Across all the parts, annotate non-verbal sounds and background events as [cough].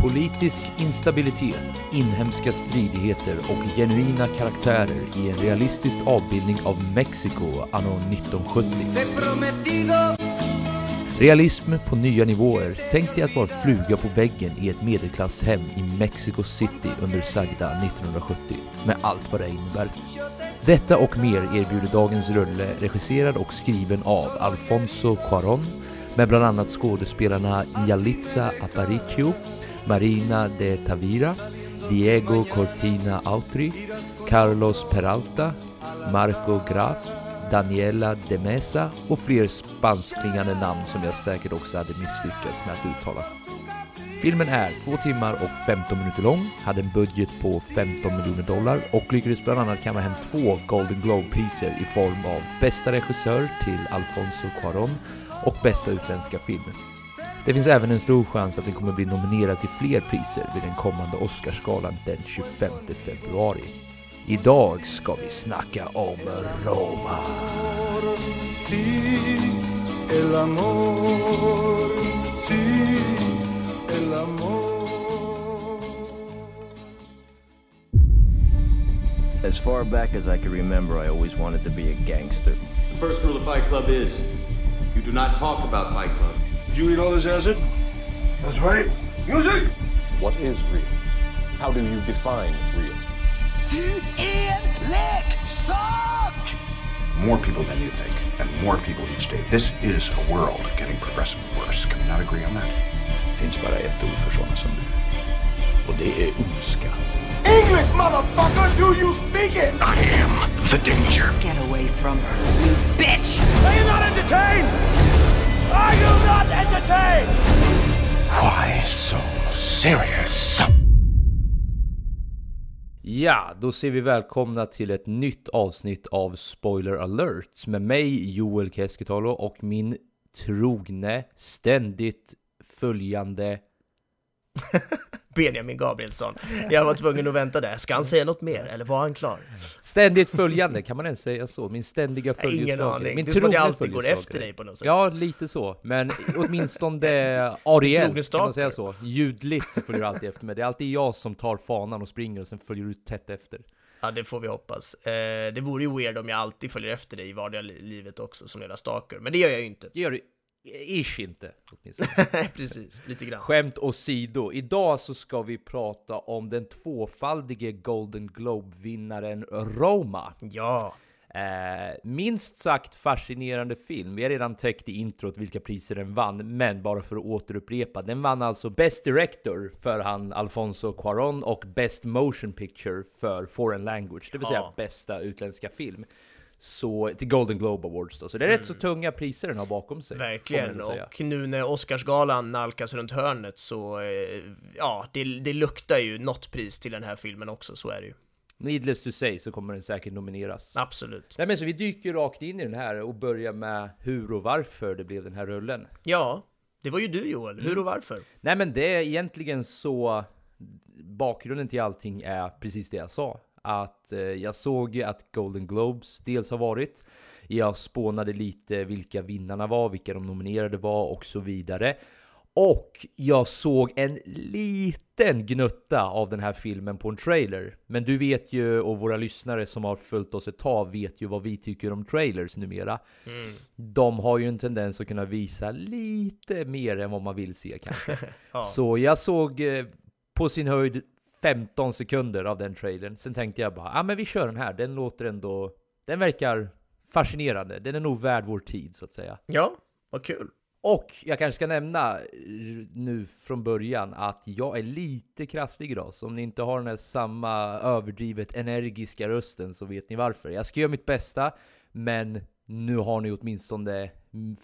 Politisk instabilitet, inhemska stridigheter och genuina karaktärer i en realistisk avbildning av Mexiko anno 1970. Realism på nya nivåer. Tänk dig att vara fluga på väggen i ett medelklasshem i Mexico City under sagda 1970, med allt vad det innebär. Detta och mer erbjuder dagens rulle, regisserad och skriven av Alfonso Cuarón, med bland annat skådespelarna Yalitza Aparicio, Marina de Tavira, Diego Cortina Autri, Carlos Peralta, Marco Graf, Daniela de Mesa och fler spansklingande namn som jag säkert också hade misslyckats med att uttala. Filmen är 2 timmar och 15 minuter lång, hade en budget på 15 miljoner dollar och lyckades bland annat kamma hem två Golden Globe-priser i form av bästa regissör till Alfonso Cuarón och bästa utländska film. Det finns även en stor chans att den kommer bli nominerad till fler priser vid den kommande Oscarsgalan den 25 februari. Idag ska vi snacka om Roma. As far back as I can remember, I always wanted to be a gangster. The first rule of Fight Club is you do not talk about Fight Club. Did you eat all this acid? That's right. Music! What is real? How do you define real? Du är leksak! More people than you think, and more people each day. This is a world getting progressively worse. Can we not agree on that? Det finns bara ett ord för sådana som du. Och det är ondska. English, motherfucker! Do you speak it? I am the danger. Get away from her, you bitch! Are you not entertained? Serious? Ja, då ser vi välkomna till ett nytt avsnitt av Spoiler alert med mig Joel Keskitalo och min trogne, ständigt följande [laughs] Benjamin Gabrielsson. Jag var tvungen att vänta där. Ska han säga något mer eller var han klar? Ständigt följande, kan man ens säga så? Min ständiga Nej, Ingen följeslagare. aning. Min Det är som att jag alltid går följeslagare. efter dig på något sätt. Ja, lite så. Men åtminstone [laughs] trogne kan man säga så. Ljudligt så följer du alltid efter mig. Det är alltid jag som tar fanan och springer och sen följer du tätt efter. Ja, det får vi hoppas. Eh, det vore ju weird om jag alltid följer efter dig i vardagliga li- livet också som jävla stalker. Men det gör jag ju inte. Det gör du ish inte. [laughs] Precis, lite grann. Skämt åsido, idag så ska vi prata om den tvåfaldige Golden Globe-vinnaren Roma. Ja, Eh, minst sagt fascinerande film. Vi har redan täckt i introt vilka priser den vann, men bara för att återupprepa. Den vann alltså Best Director för han Alfonso Cuarón och Best Motion Picture för Foreign Language, det vill säga Ja. bästa utländska film. Så till Golden Globe Awards då. Så det är rätt så tunga priser den har bakom sig. Mm. verkligen. Och nu när Oscarsgalan nalkas runt hörnet så, eh, ja, det, det luktar ju något pris till den här filmen också, så är det ju. Needless to say så kommer den säkert nomineras. Absolut. Nej men så vi dyker rakt in i den här och börjar med hur och varför det blev den här rullen. Ja, det var ju du Joel. Hur och varför? Nej men det är egentligen så bakgrunden till allting är precis det jag sa. Att eh, jag såg ju att Golden Globes dels har varit. Jag spånade lite vilka vinnarna var, vilka de nominerade var och så vidare. Och jag såg en liten gnutta av den här filmen på en trailer. Men du vet ju, och våra lyssnare som har följt oss ett tag vet ju vad vi tycker om trailers numera. De har ju en tendens att kunna visa lite mer än vad man vill se kanske. [laughs] Ja. Så jag såg eh, på sin höjd 15 sekunder av den trailern. Sen tänkte jag bara, ja ah, men vi kör den här. Den låter ändå, den verkar fascinerande. Den är nog värd vår tid så att säga. Ja, vad kul. Och jag kanske ska nämna eh, nu från början att jag är lite krasslig idag. Så om ni inte har den här samma överdrivet energiska rösten så vet ni varför. Jag ska göra mitt bästa, men nu har ni åtminstone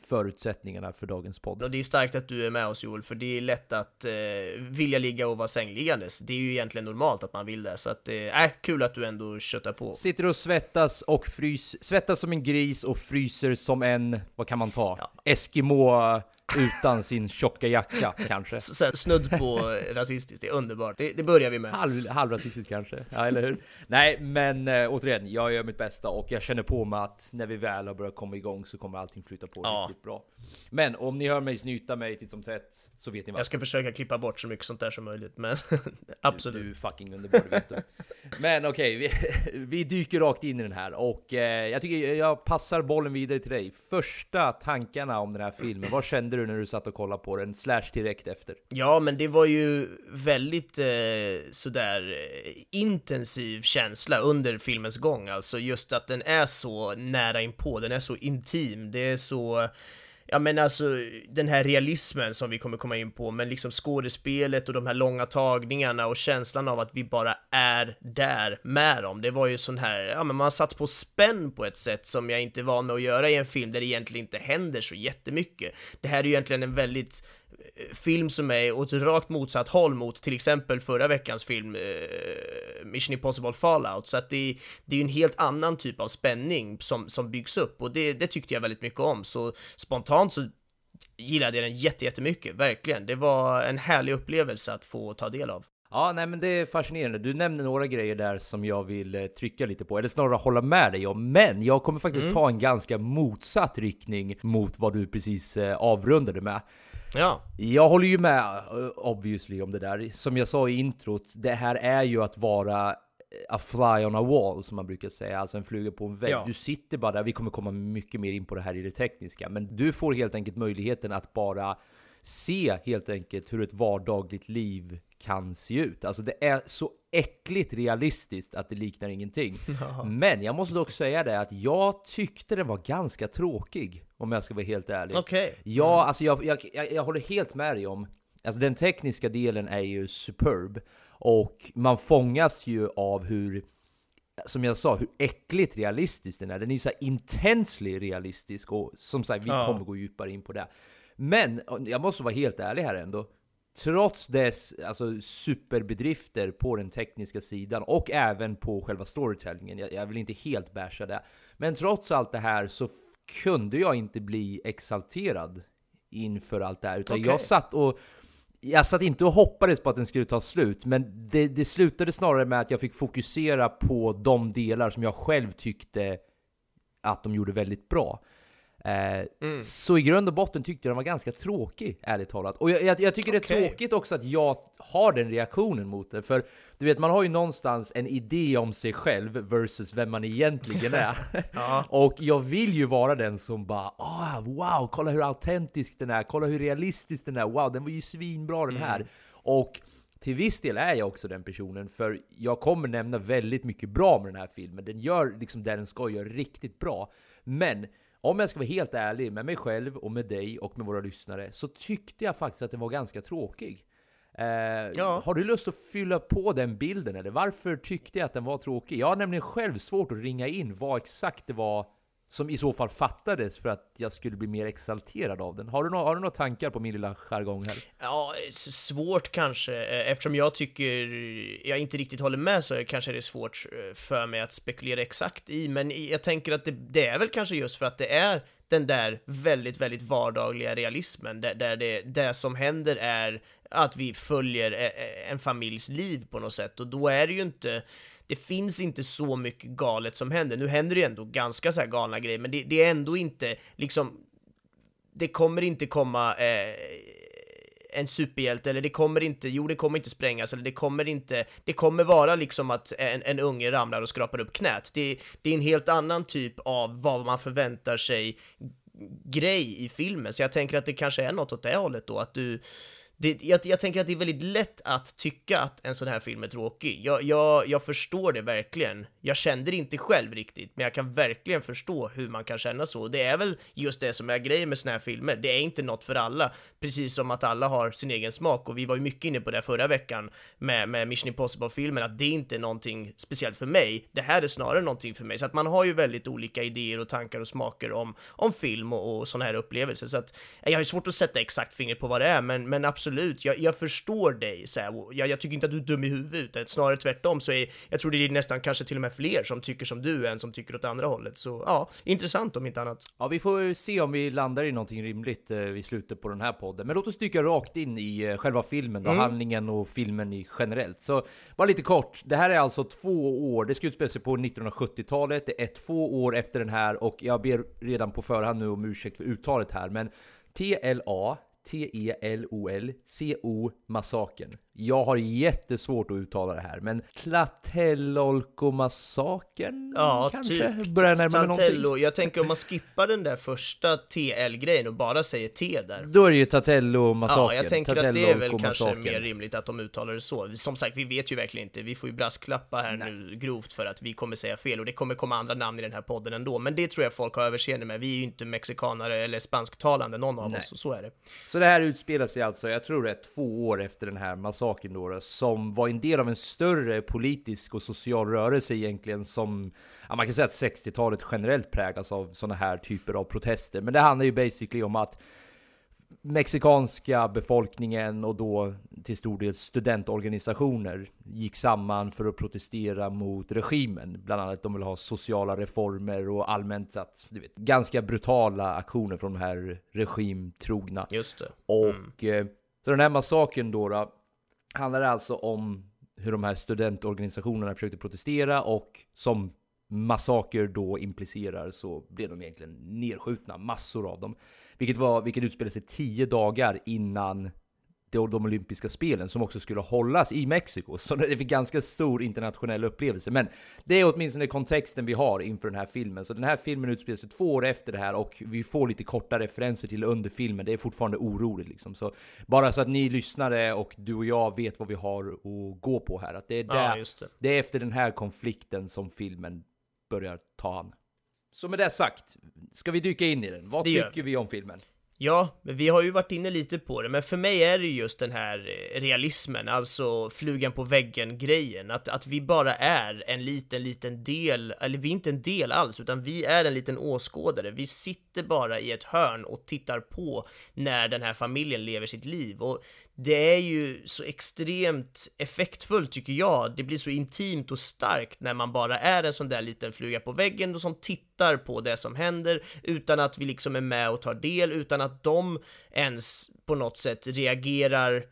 förutsättningarna för dagens podd. Och det är starkt att du är med oss Joel, för det är lätt att eh, vilja ligga och vara sängliggandes. Det är ju egentligen normalt att man vill det, så att det eh, är kul att du ändå köttar på. Sitter och svettas och frys, svettas som en gris och fryser som en, vad kan man ta? Ja. Eskimo utan sin tjocka jacka [laughs] kanske. Så, snudd på rasistiskt, det är underbart. Det, det börjar vi med. Halv, halvrasistiskt kanske, ja eller hur? Nej men äh, återigen, jag gör mitt bästa och jag känner på mig att när vi väl har börjat komma igång så kommer allting flyta på ja. riktigt bra. Men om ni hör mig snyta mig titt som tätt så vet ni vad. Jag ska försöka klippa bort så mycket sånt där som möjligt, men [laughs] absolut. Du, du är fucking underbar, vet du. Men okej, okay, vi, [laughs] vi, dyker rakt in i den här och eh, jag tycker jag passar bollen vidare till dig. Första tankarna om den här filmen, vad kände du när du satt och kollade på den, slash direkt efter? Ja, men det var ju väldigt eh, sådär eh, intensiv känsla under filmens gång, alltså just att den är så nära inpå, den är så intim, det är så ja men alltså den här realismen som vi kommer komma in på, men liksom skådespelet och de här långa tagningarna och känslan av att vi bara är där med dem. Det var ju sån här, ja men man satt på spänn på ett sätt som jag inte är van med att göra i en film där det egentligen inte händer så jättemycket. Det här är ju egentligen en väldigt film som är åt rakt motsatt håll mot till exempel förra veckans film eh, Mission Impossible Fallout, så att det, det är ju en helt annan typ av spänning som, som byggs upp och det, det tyckte jag väldigt mycket om, så spontant så gillade jag den jättemycket, verkligen. Det var en härlig upplevelse att få ta del av. Ja, nej men det är fascinerande. Du nämner några grejer där som jag vill eh, trycka lite på, eller snarare hålla med dig om. Men jag kommer faktiskt mm. ta en ganska motsatt riktning mot vad du precis eh, avrundade med. Ja. Jag håller ju med eh, obviously om det där. Som jag sa i introt, det här är ju att vara a fly on a wall som man brukar säga, alltså en fluga på en vägg. Ja. Du sitter bara där, vi kommer komma mycket mer in på det här i det tekniska, men du får helt enkelt möjligheten att bara se helt enkelt hur ett vardagligt liv kan se ut. Alltså det är så äckligt realistiskt att det liknar ingenting. [laughs] Ja. Men jag måste dock säga det att jag tyckte den var ganska tråkig. Om jag ska vara helt ärlig. Okay. Ja, mm. alltså jag, jag, jag, jag håller helt med dig om Alltså den tekniska delen är ju superb och man fångas ju av hur som jag sa, hur äckligt realistisk den är. Den är så intensely realistisk och som sagt, vi ja. kommer gå djupare in på det. Men jag måste vara helt ärlig här ändå. Trots dess alltså, superbedrifter på den tekniska sidan och även på själva storytellingen, jag, jag vill inte helt basha det, men trots allt det här så kunde jag inte bli exalterad inför allt det här, utan okay. jag satt och jag satt inte och hoppades på att den skulle ta slut, men det, det slutade snarare med att jag fick fokusera på de delar som jag själv tyckte att de gjorde väldigt bra. Eh, mm. Så i grund och botten tyckte jag den var ganska tråkig, ärligt talat. Och jag, jag, jag tycker okay. det är tråkigt också att jag har den reaktionen mot det. För du vet, man har ju någonstans en idé om sig själv versus vem man egentligen är. [laughs] ja. [laughs] Och jag vill ju vara den som bara oh, wow, kolla hur autentisk den är, kolla hur realistisk den är, wow, den var ju svinbra den här. Mm. Och till viss del är jag också den personen, för jag kommer nämna väldigt mycket bra med den här filmen. Den gör liksom det den ska göra riktigt bra. Men om jag ska vara helt ärlig med mig själv och med dig och med våra lyssnare så tyckte jag faktiskt att den var ganska tråkig. Eh, ja. Har du lust att fylla på den bilden eller varför tyckte jag att den var tråkig? Jag har nämligen själv svårt att ringa in vad exakt det var som i så fall fattades för att jag skulle bli mer exalterad av den. Har du, no har du några tankar på min lilla jargong här? Ja, svårt kanske. Eh, eftersom jag tycker jag inte riktigt håller med så kanske det är svårt eh, för mig att spekulera exakt i, men jag tänker att det, det är väl kanske just för att det är den där väldigt, väldigt vardagliga realismen där, där det, det som händer är att vi följer eh, en familjs liv på något sätt och då är det ju inte det finns inte så mycket galet som händer. Nu händer det ju ändå ganska så här galna grejer, men det, det är ändå inte liksom, det kommer inte komma eh, en superhjälte, eller det kommer inte, jo det kommer inte sprängas, eller det kommer inte, det kommer vara liksom att en, en unge ramlar och skrapar upp knät. Det, det är en helt annan typ av vad man förväntar sig grej i filmen, så jag tänker att det kanske är något åt det hållet då, att du, det, jag, jag, tänker att det är väldigt lätt att tycka att en sån här film är tråkig. Jag, jag, jag förstår det verkligen. Jag kände det inte själv riktigt, men jag kan verkligen förstå hur man kan känna så. Det är väl just det som är grejen med såna här filmer. Det är inte något för alla, precis som att alla har sin egen smak. Och vi var ju mycket inne på det förra veckan med, med Mission Impossible-filmen, att det inte är någonting speciellt för mig. Det här är snarare någonting för mig. Så att man har ju väldigt olika idéer och tankar och smaker om, om film och, och såna här upplevelser. Så att jag har ju svårt att sätta exakt fingret på vad det är, men, men absolut absolut. Jag, jag förstår dig, så här, jag, jag tycker inte att du är dum i huvudet, snarare tvärtom så är jag tror det är nästan kanske till och med fler som tycker som du än som tycker åt andra hållet. Så ja, intressant om inte annat. Ja, vi får se om vi landar i någonting rimligt eh, i slutet på den här podden. Men låt oss dyka rakt in i eh, själva filmen, då, Mm. handlingen och filmen i generellt. Så bara lite kort, det här är alltså två år, det ska utspela sig på 1970-talet, det är två år efter den här och jag ber redan på förhand nu om ursäkt för uttalet här, men TLA E T-E-L-O-L-C-O-massakern. Jag har jättesvårt att uttala det här, men Tlatelolco-massakern? Ja, kanske? typ. Börjar närma mig någonting. Taltello. Jag tänker om man skippar den där första TL-grejen och bara säger T där. Då är det ju Tatello-massakern. Ja, jag tänker att det är väl kanske mer rimligt att de uttalar det så. Som sagt, vi vet ju verkligen inte. Vi får ju brasklappa här nu grovt för att vi kommer säga fel och det kommer komma andra namn i den här podden ändå. Men det tror jag folk har överseende med. Vi är ju inte mexikanare eller spansktalande, någon av Nej. oss, och så är det. Så det här utspelar sig alltså, jag tror det är två år efter den här massakern då, då, som var en del av en större politisk och social rörelse egentligen som, ja, man kan säga att 60-talet generellt präglas av sådana här typer av protester. Men det handlar ju basically om att mexikanska befolkningen och då till stor del studentorganisationer gick samman för att protestera mot regimen. Bland annat de vill ha sociala reformer och allmänt att, du vet, ganska brutala aktioner från de här regimtrogna. Just det. Och eh, så den här massakern då, då handlar alltså om hur de här studentorganisationerna försökte protestera och som massaker då implicerar så blev de egentligen nedskjutna, massor av dem. Vilket, var, vilket utspelade sig tio dagar innan de, de olympiska spelen som också skulle hållas i Mexiko. [laughs] Så det är en ganska stor internationell upplevelse. Men det är åtminstone kontexten vi har inför den här filmen. Så den här filmen utspelar sig två år efter det här och vi får lite korta referenser till under filmen. Det är fortfarande oroligt liksom. Så bara så att ni lyssnare och du och jag vet vad vi har att gå på här. Att det är, Ja, där, just det. det är efter den här konflikten som filmen börjar ta an. Så med det sagt, ska vi dyka in i den? Vad Det gör tycker vi om filmen? Ja, men vi har ju varit inne lite på det, men för mig är det ju just den här eh, realismen, alltså flugan på väggen-grejen, att, att vi bara är en liten, liten del, eller vi är inte en del alls, utan vi är en liten åskådare. Vi sitter bara i ett hörn och tittar på när den här familjen lever sitt liv. Och det är ju så extremt effektfullt tycker jag. Det blir så intimt och starkt när man bara är en sån där liten fluga på väggen och som tittar på det som händer utan att vi liksom är med och tar del, utan att de ens på något sätt reagerar eh,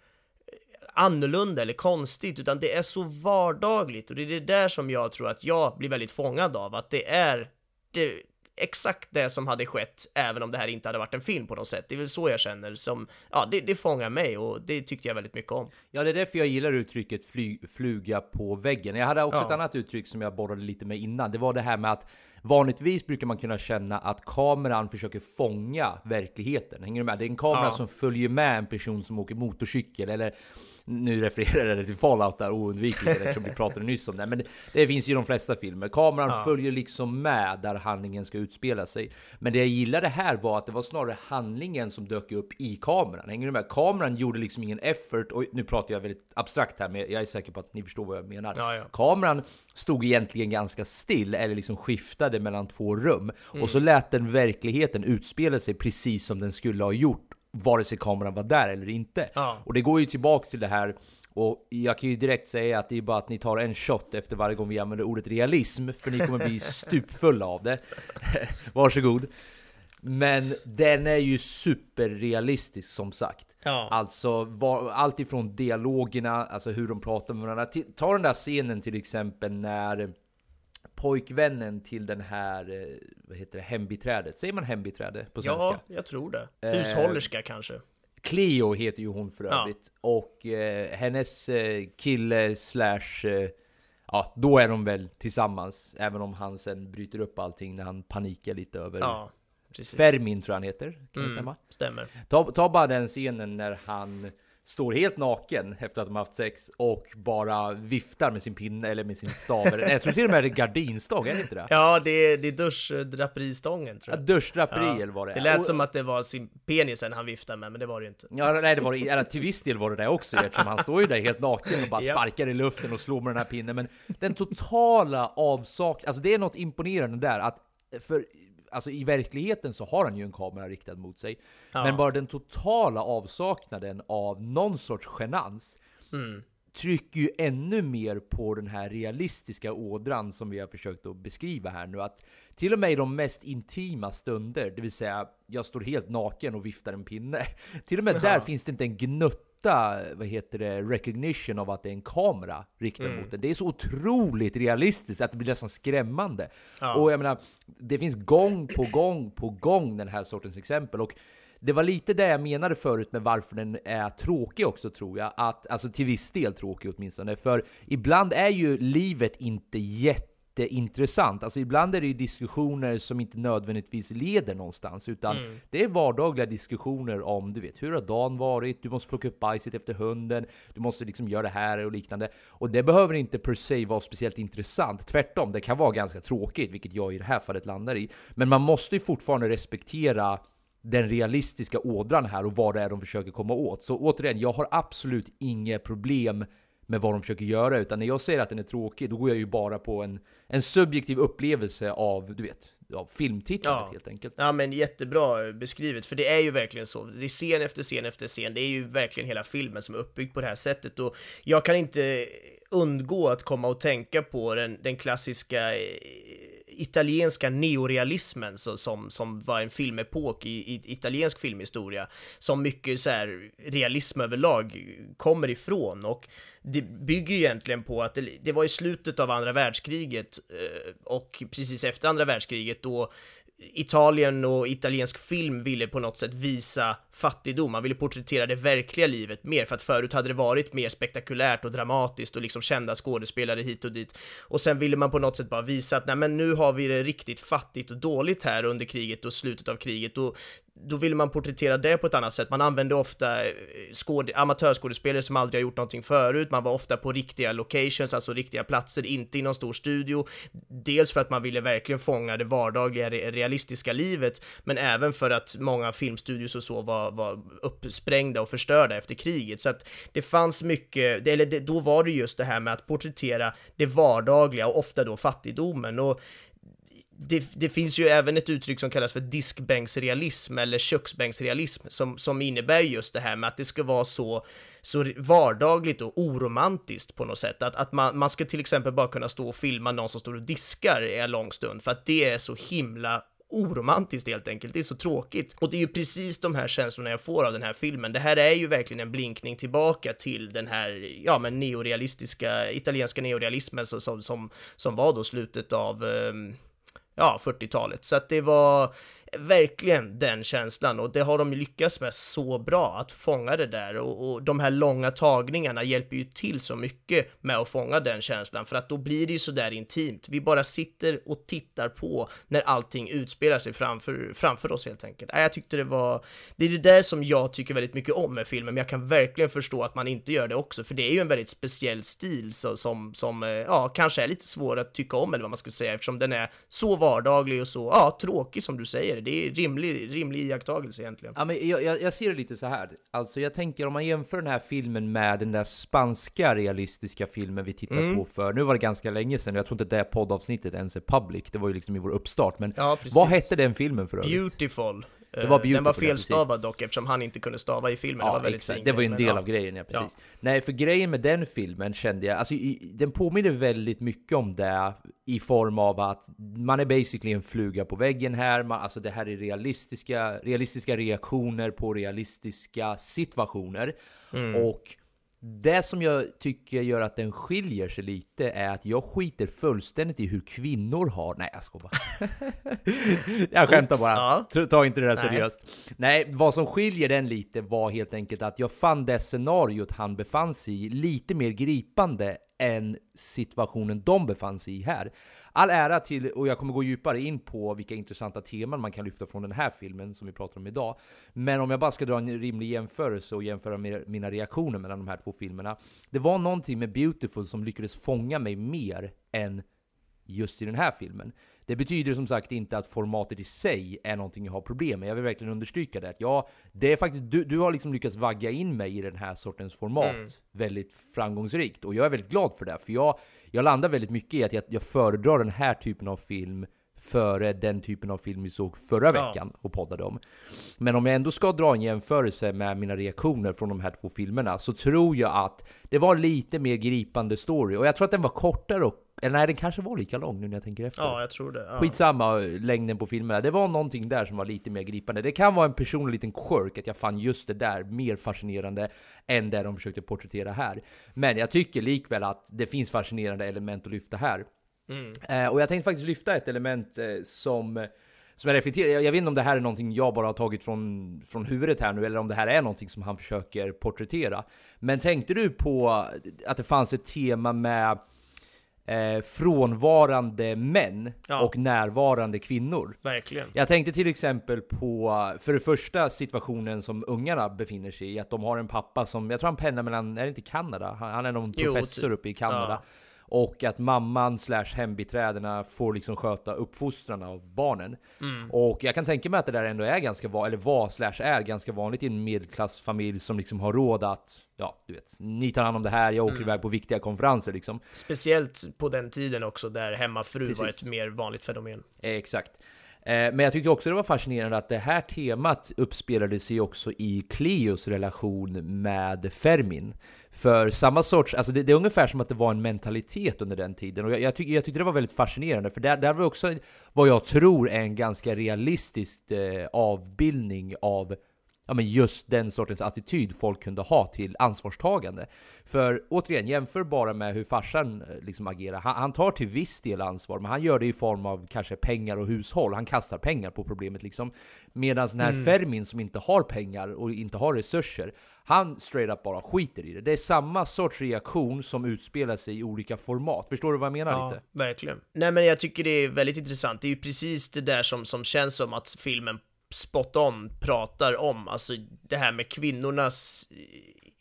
annorlunda eller konstigt, utan det är så vardagligt och det är det där som jag tror att jag blir väldigt fångad av, att det är det, exakt det som hade skett även om det här inte hade varit en film på något sätt. Det är väl så jag känner som, ja, det, det fångar mig och det tyckte jag väldigt mycket om. Ja, det är därför jag gillar uttrycket fly, fluga på väggen. Jag hade också Ja. ett annat uttryck som jag borrade lite med innan. Det var det här med att vanligtvis brukar man kunna känna att kameran försöker fånga verkligheten. Hänger du med? Det är en kamera Ja. som följer med en person som åker motorcykel eller nu refererar jag till Fallout där oundvikligt eftersom vi pratade nyss om det. Men det, finns ju i de flesta filmer. Kameran Ja. följer liksom med där handlingen ska utspela sig. Men det jag gillade här var att det var snarare handlingen som dök upp i kameran. Hänger du med? Kameran gjorde liksom ingen effort. Och nu pratar jag väldigt abstrakt här, men jag är säker på att ni förstår vad jag menar. Ja, ja. Kameran stod egentligen ganska still, eller liksom skiftade mellan två rum. Mm. Och så lät den verkligheten utspela sig precis som den skulle ha gjort, vare sig kameran var där eller inte. Ja. Och det går ju tillbaks till det här och jag kan ju direkt säga att det är bara att ni tar en shot efter varje gång vi använder ordet realism, för ni kommer bli [laughs] stupfulla av det. [laughs] Varsågod. Men den är ju superrealistisk som sagt. Ja. Alltså var, allt ifrån dialogerna, alltså hur de pratar med varandra. Ta den där scenen till exempel när pojkvännen till den här, eh, vad heter det, hembiträdet. Säger man hembiträde på svenska? Ja, jag tror det. Eh, Hushållerska kanske. Cleo heter ju hon för Ja. övrigt. Och eh, hennes eh, kille slash... Eh, ja, då är de väl tillsammans. Även om han sen bryter upp allting när han panikar lite över... Ja, precis. Fermin tror jag han heter. Kan det Mm, stämma? stämmer. Ta, ta bara den scenen när han står helt naken efter att de har haft sex och bara viftar med sin pinne eller med sin stav. Jag tror till och med det är gardinstång, är det inte det? Ja, det är, det är duschdraperistången tror Ja, jag. Duschdraperi eller vad det är. Det lät Och- som att det var sin penisen han viftade med, men det var det ju inte. Ja, nej, det var det, eller till viss del var det det också eftersom han står ju där helt naken och bara Ja. sparkar i luften och slår med den här pinnen. Men den totala avsaknaden, alltså det är något imponerande där att för alltså i verkligheten så har han ju en kamera riktad mot sig. Ja. Men bara den totala avsaknaden av någon sorts genans Mm. trycker ju ännu mer på den här realistiska ådran som vi har försökt att beskriva här nu. Att till och med i de mest intima stunder, det vill säga jag står helt naken och viftar en pinne. [laughs] Till och med där finns det inte en gnutta, vad heter det, recognition av att det är en kamera riktad Mm. mot den. Det är så otroligt realistiskt att det blir nästan skrämmande. Ja. Och jag menar, det finns gång på gång på gång den här sortens exempel. Och det var lite det jag menade förut med varför den är tråkig också tror jag. Att, alltså till viss del tråkig åtminstone. För ibland är ju livet inte jätteintressant. Alltså ibland är det ju diskussioner som inte nödvändigtvis leder någonstans. Utan Mm. det är vardagliga diskussioner om, du vet, hur har dagen varit? Du måste plocka upp bajset efter hunden. Du måste liksom göra det här och liknande. Och det behöver inte per se vara speciellt intressant. Tvärtom, det kan vara ganska tråkigt, vilket jag i det här fallet landar i. Men man måste ju fortfarande respektera den realistiska ådran här och vad det är de försöker komma åt. Så återigen, jag har absolut inga problem med vad de försöker göra, utan när jag säger att den är tråkig, då går jag ju bara på en, en subjektiv upplevelse av, du vet, av filmtittandet Ja. helt enkelt. Ja men jättebra beskrivet, för det är ju verkligen så. Det är scen efter scen efter scen, det är ju verkligen hela filmen som är uppbyggd på det här sättet och jag kan inte undgå att komma och tänka på den, den klassiska eh, italienska neorealismen så, som, som var en filmepok i, i italiensk filmhistoria som mycket så här realism överlag kommer ifrån. Och det bygger ju egentligen på att det, det var i slutet av andra världskriget eh, och precis efter andra världskriget då Italien och italiensk film ville på något sätt visa fattigdom, man ville porträttera det verkliga livet mer, för att förut hade det varit mer spektakulärt och dramatiskt och liksom kända skådespelare hit och dit. Och sen ville man på något sätt bara visa att nej men nu har vi det riktigt fattigt och dåligt här under kriget och slutet av kriget och då ville man porträttera det på ett annat sätt. Man använde ofta eh, skåd amatörskådespelare som aldrig har gjort någonting förut. Man var ofta på riktiga locations, alltså riktiga platser, inte i någon stor studio. Dels för att man ville verkligen fånga det vardagliga, realistiska livet, men även för att många filmstudios och så var, var uppsprängda och förstörda efter kriget. Så att det fanns mycket, eller det, då var det just det här med att porträttera det vardagliga och ofta då fattigdomen. Och det, det, finns ju även ett uttryck som kallas för diskbänksrealism eller köksbänksrealism som, som innebär just det här med att det ska vara så, så vardagligt och oromantiskt på något sätt. Att, att man, man ska till exempel bara kunna stå och filma någon som står och diskar en lång stund för att det är så himla oromantiskt helt enkelt, det är så tråkigt. Och det är ju precis de här känslorna jag får av den här filmen. Det här är ju verkligen en blinkning tillbaka till den här, ja men neorealistiska, italienska neorealismen som, som, som, som var då slutet av ehm, ja, 40-talet. Så att det var verkligen den känslan och det har de ju lyckats med så bra att fånga det där och, och de här långa tagningarna hjälper ju till så mycket med att fånga den känslan för att då blir det ju så där intimt. Vi bara sitter och tittar på när allting utspelar sig framför, framför oss helt enkelt. Jag tyckte det var, det är det där som jag tycker väldigt mycket om med filmen, men jag kan verkligen förstå att man inte gör det också, för det är ju en väldigt speciell stil så, som, som, eh, ja, kanske är lite svår att tycka om eller vad man ska säga, eftersom den är så vardaglig och så, ja, tråkig som du säger. Det är rimlig, rimlig iakttagelse egentligen. Ja, men jag, jag, jag ser det lite så här. Alltså jag tänker om man jämför den här filmen med den där spanska realistiska filmen vi tittade Mm. på för, nu var det ganska länge sedan, jag tror inte det poddavsnittet ens är public, det var ju liksom i vår uppstart, men Ja, vad hette den filmen för övrigt? Beautiful. Det var Eh, Den var ja, felstavad dock eftersom han inte kunde stava i filmen. det Ja, var väldigt exakt. Det var ju en men del ja. av grejen, ja precis. Nej, för grejen med den filmen kände jag, alltså i, den påminner väldigt mycket om det i form av att man är basically en fluga på väggen här, man, alltså det här är realistiska, realistiska reaktioner på realistiska situationer. Mm. Och det som jag tycker gör att den skiljer sig lite är att jag skiter fullständigt i hur kvinnor har... Nej, jag skojar bara. [laughs] jag skämtar bara. ja. Ta- Ta inte det där Nej. seriöst. Nej, vad som skiljer den lite var helt enkelt att jag fann det scenariot han befann sig i lite mer gripande än situationen de befann sig i här. All ära till, och jag kommer gå djupare in på vilka intressanta teman man kan lyfta från den här filmen som vi pratar om idag. Men om jag bara ska dra en rimlig jämförelse och jämföra med mina reaktioner mellan de här två filmerna. Det var någonting med Beautiful som lyckades fånga mig mer än just i den här filmen. Det betyder som sagt inte att formatet i sig är någonting jag har problem med. Jag vill verkligen understryka det. Att ja, det är faktiskt, du, du har liksom lyckats vagga in mig i den här sortens format Mm. väldigt framgångsrikt. Och jag är väldigt glad för det. För jag, jag landar väldigt mycket i att jag, jag föredrar den här typen av film före den typen av film vi såg förra Ja. veckan och poddade om. Men om jag ändå ska dra en jämförelse med mina reaktioner från de här två filmerna så tror jag att det var lite mer gripande story och jag tror att den var kortare och eller nej, den kanske var lika lång nu när jag tänker efter. Ja, jag tror det. Ja. Skitsamma längden på filmerna. Det var någonting där som var lite mer gripande. Det kan vara en personlig liten quirk att jag fann just det där mer fascinerande än det de försökte porträttera här. Men jag tycker likväl att det finns fascinerande element att lyfta här. Mm. Eh, och jag tänkte faktiskt lyfta ett element eh, som som jag reflekterar, jag, jag vet inte om det här är någonting jag bara har tagit från, från huvudet här nu, eller om det här är någonting som han försöker porträttera. Men tänkte du på att det fanns ett tema med eh, frånvarande män Ja. och närvarande kvinnor? Verkligen. Jag tänkte till exempel på, för det första situationen som ungarna befinner sig i, att de har en pappa som, jag tror han pendlar mellan, är det inte Kanada? Han, han är någon Jo, professor typ. uppe i Kanada. Ja. Och att mamman slash hembiträdena får liksom sköta uppfostran av barnen. Mm. Och jag kan tänka mig att det där ändå är ganska vanligt, eller var slash är ganska vanligt i en medelklassfamilj som liksom har råd att, ja du vet, ni tar hand om det här, jag åker Mm. iväg på viktiga konferenser liksom. Speciellt på den tiden också, där hemmafru var Precis. ett mer vanligt fenomen. Eh, Exakt. Eh, Men jag tyckte också det var fascinerande att det här temat uppspelade sig också i Cleos relation med Fermin. För samma sorts, alltså det, det är ungefär som att det var en mentalitet under den tiden. Och jag, jag, tyck, jag tyckte det var väldigt fascinerande, för där, där var också vad jag tror är en ganska realistisk eh, avbildning av ja, men just den sortens attityd folk kunde ha till ansvarstagande. För återigen, jämför bara med hur farsan eh, liksom agerar. Han, han tar till viss del ansvar, men han gör det i form av kanske pengar och hushåll. Han kastar pengar på problemet liksom. Medan den här Mm. Fermin som inte har pengar och inte har resurser, han straight up bara skiter i det. Det är samma sorts reaktion som utspelar sig i olika format. Förstår du vad jag menar Ja, lite? verkligen. Nej, men jag tycker det är väldigt intressant. Det är ju precis det där som, som känns som att filmen spot on pratar om, alltså det här med kvinnornas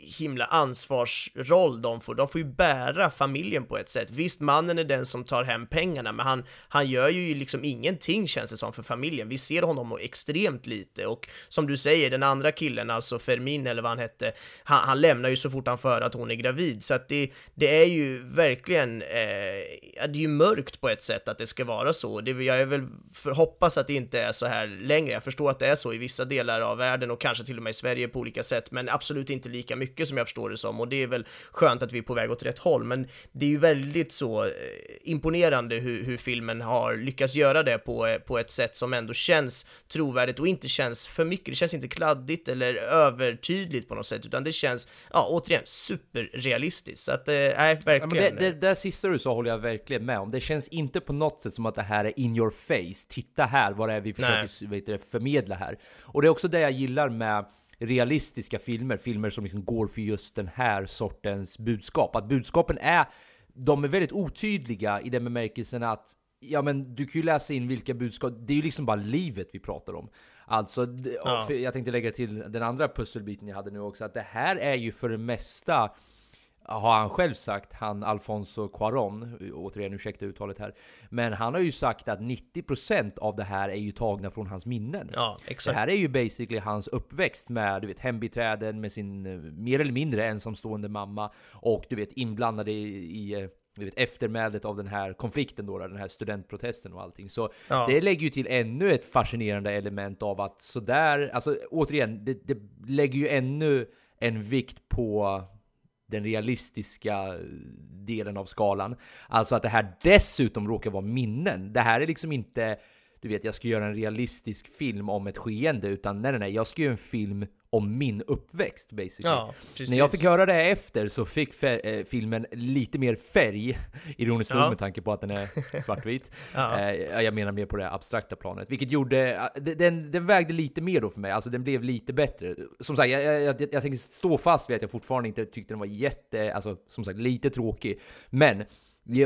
himla ansvarsroll de får. De får ju bära familjen på ett sätt. Visst, mannen är den som tar hem pengarna, men han, han gör ju liksom ingenting känns det som för familjen. Vi ser honom extremt lite och som du säger, den andra killen, alltså Fermin eller vad han hette, han, han lämnar ju så fort han för att hon är gravid. Så att det, det är ju verkligen, eh, ja, det är ju mörkt på ett sätt att det ska vara så. Det, jag är väl för, hoppas att det inte är så här längre. Jag förstår att det är så i vissa delar av världen och kanske till och med i Sverige på olika sätt, men absolut inte lika mycket som jag förstår det som. Och det är väl skönt att vi är på väg åt rätt håll, men det är ju väldigt så eh, imponerande hur, hur filmen har lyckats göra det på, eh, på ett sätt som ändå känns trovärdigt och inte känns för mycket. Det känns inte kladdigt eller övertydligt på något sätt, utan det känns, ja, återigen, superrealistiskt. Så att, eh, nej, Ja, verkligen. men det, det där sista du sa håller jag verkligen med om. Det känns inte på något sätt som att det här är in your face. Titta här vad det är vi försöker vet du, förmedla här. Och det är också det jag gillar med realistiska filmer, filmer som liksom går för just den här sortens budskap. Att budskapen är, de är väldigt otydliga i den bemärkelsen att Ja men du kan ju läsa in vilka budskap, det är ju liksom bara livet vi pratar om. Alltså, Ja. jag tänkte lägga till den andra pusselbiten jag hade nu också, att det här är ju för det mesta har han själv sagt, han Alfonso Cuarón, återigen ursäkta uttalet här, men han har ju sagt att 90% av det här är ju tagna från hans minnen. Ja, Det exakt. här är ju basically hans uppväxt med du vet, hembiträden, med sin eh, mer eller mindre ensamstående mamma och du vet inblandade i, i eh, du vet, eftermälet av den här konflikten då, den här studentprotesten och allting. Så Ja. det lägger ju till ännu ett fascinerande element av att sådär, alltså återigen, det, det lägger ju ännu en vikt på den realistiska delen av skalan. Alltså att det här dessutom råkar vara minnen. Det här är liksom inte, du vet, jag ska göra en realistisk film om ett skeende, utan nej, nej, nej, jag ska göra en film om min uppväxt basically. Ja. När jag fick höra det efter så fick fe- eh, filmen lite mer färg, [laughs] ironiskt nog Ja. med tanke på att den är [laughs] svartvit. Ja. Eh, jag menar mer på det abstrakta planet, vilket gjorde, eh, den- den, den vägde lite mer då för mig, alltså den blev lite bättre. Som sagt, jag, jag, jag, jag tänker stå fast vid att jag fortfarande inte tyckte den var jätte, alltså som sagt lite tråkig. Men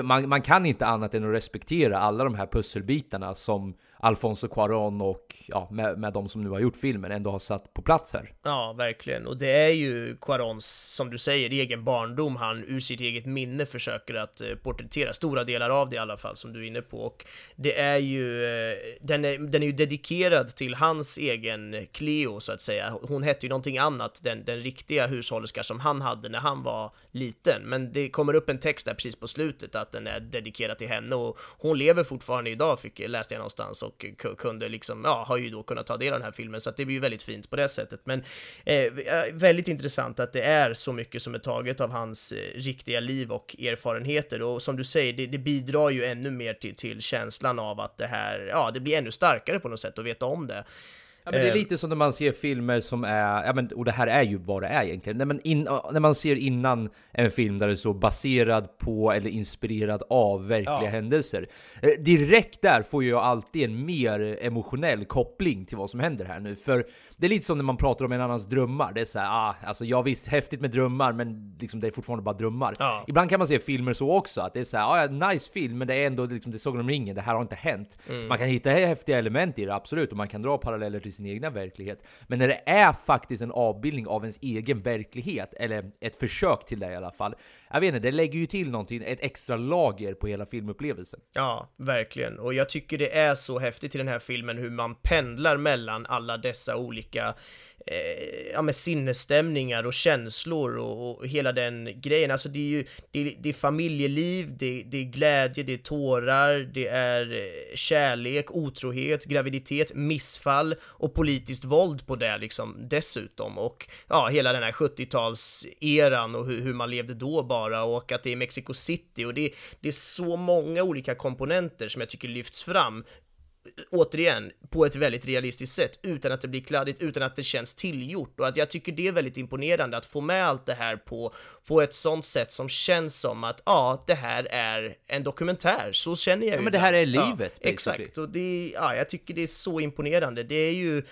man, man kan inte annat än att respektera alla de här pusselbitarna som Alfonso Cuarón och ja, med, med de som nu har gjort filmen ändå har satt på plats här. Ja, verkligen. Och det är ju Cuarons, som du säger, egen barndom han ur sitt eget minne försöker att eh, porträttera, stora delar av det i alla fall, som du är inne på. Och det är ju, eh, den är, den är ju dedikerad till hans egen Cleo, så att säga. Hon hette ju någonting annat, den, den riktiga hushållerska som han hade när han var liten. Men det kommer upp en text där precis på slutet att den är dedikerad till henne och hon lever fortfarande idag, fick, läste jag någonstans. Och kunde liksom, ja, har ju då kunnat ta del av den här filmen, så att det blir ju väldigt fint på det sättet. Men eh, eh, väldigt intressant att det är så mycket som är taget av hans eh, riktiga liv och erfarenheter och som du säger, det, det bidrar ju ännu mer till, till känslan av att det här, ja, det blir ännu starkare på något sätt att veta om det. Ja, men det är Eh. lite som när man ser filmer som är, ja, men, och det här är ju vad det är egentligen, när man, in, när man ser innan en film där det står baserad på eller inspirerad av verkliga Ja. händelser. Eh, Direkt där får jag alltid en mer emotionell koppling till vad som händer här nu, för det är lite som när man pratar om en annans drömmar. Det är så här, ah, alltså ja visst, häftigt med drömmar, men liksom det är fortfarande bara drömmar. Ja. Ibland kan man se filmer så också, att det är så här, ah, ja, nice film, men det är ändå liksom, det är Sagan om ringen, det här har inte hänt. Mm. Man kan hitta häftiga element i det, absolut, och man kan dra paralleller till sin egna verklighet. Men när det är faktiskt en avbildning av ens egen verklighet, eller ett försök till det i alla fall, jag vet inte, det lägger ju till någonting, ett extra lager på hela filmupplevelsen. Ja, verkligen. Och jag tycker det är så häftigt i den här filmen hur man pendlar mellan alla dessa olika eh, ja, med sinnesstämningar och känslor och, och hela den grejen. Alltså det är ju det är, det är familjeliv, det, det är glädje, det är tårar, det är eh, kärlek, otrohet, graviditet, missfall och politiskt våld på det liksom dessutom. Och ja, hela den här 70-talseran och hur, hur man levde då bara och att det är Mexico City och det, det är så många olika komponenter som jag tycker lyfts fram återigen, på ett väldigt realistiskt sätt, utan att det blir kladdigt, utan att det känns tillgjort. Och att jag tycker det är väldigt imponerande att få med allt det här på, på ett sånt sätt som känns som att, ja, det här är en dokumentär, så känner jag Ja, ju men det här är livet, Ja, exakt, och det, ja, jag tycker det är så imponerande. Det är ju,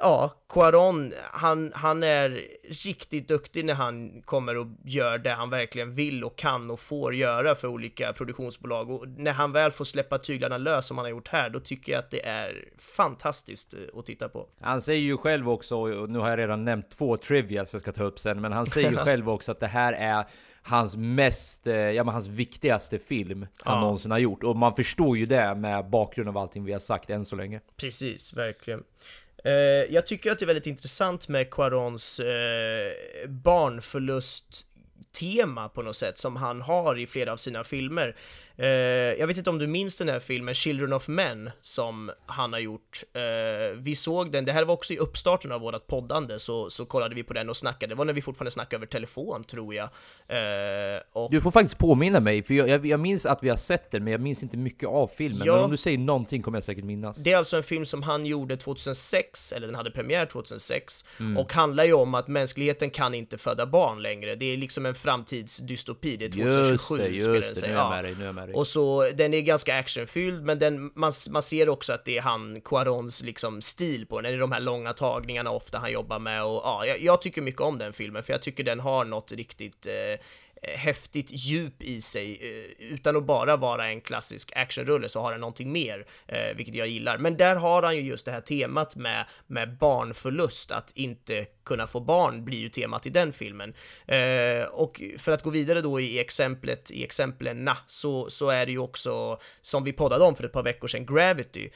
ja, Cuarón, han, han är riktigt duktig när han kommer och gör det han verkligen vill och kan och får göra för olika produktionsbolag. Och när han väl får släppa tyglarna lös som han har gjort här, då tycker jag att det är fantastiskt eh, att titta på. Han säger ju själv också, och nu har jag redan nämnt två trivia som jag ska ta upp sen, men han säger ju [laughs] själv också att det här är hans mest, eh, ja men hans viktigaste film han Ja. någonsin har gjort. Och man förstår ju det med bakgrund av allting vi har sagt än så länge. Precis, verkligen. Eh, jag tycker att det är väldigt intressant med Quarons eh, barnförlust-tema på något sätt, som han har i flera av sina filmer. Eh, jag vet inte om du minns den här filmen Children of Men som han har gjort. Eh, vi såg den, det här var också i uppstarten av vårt poddande, så, så kollade vi på den och snackade. Det var när vi fortfarande snackade över telefon, tror jag. Eh, och Du får faktiskt påminna mig, för jag, jag, jag minns att vi har sett den, men jag minns inte mycket av filmen. Ja. Men om du säger någonting kommer jag säkert minnas. Det är alltså en film som han gjorde 2006, eller den hade premiär 2006, Mm. och handlar ju om att mänskligheten kan inte föda barn längre. Det är liksom en framtidsdystopi, det är 2027 Just det, skulle just den det, säga. nu är jag Ja. med dig, nu är jag med dig. Och så, den är ganska actionfylld, men den, man, man ser också att det är han, Quarons liksom stil på den, det är de här långa tagningarna ofta han jobbar med och ja, jag, jag tycker mycket om den filmen, för jag tycker den har något riktigt eh, Eh, häftigt djup i sig, eh, utan att bara vara en klassisk actionrulle så har den någonting mer, eh, vilket jag gillar. Men där har han ju just det här temat med, med barnförlust, att inte kunna få barn blir ju temat i den filmen. Och för att gå vidare då i exemplet, i exemplen så, så är det ju också, som vi poddade om för ett par veckor sedan, Gravity,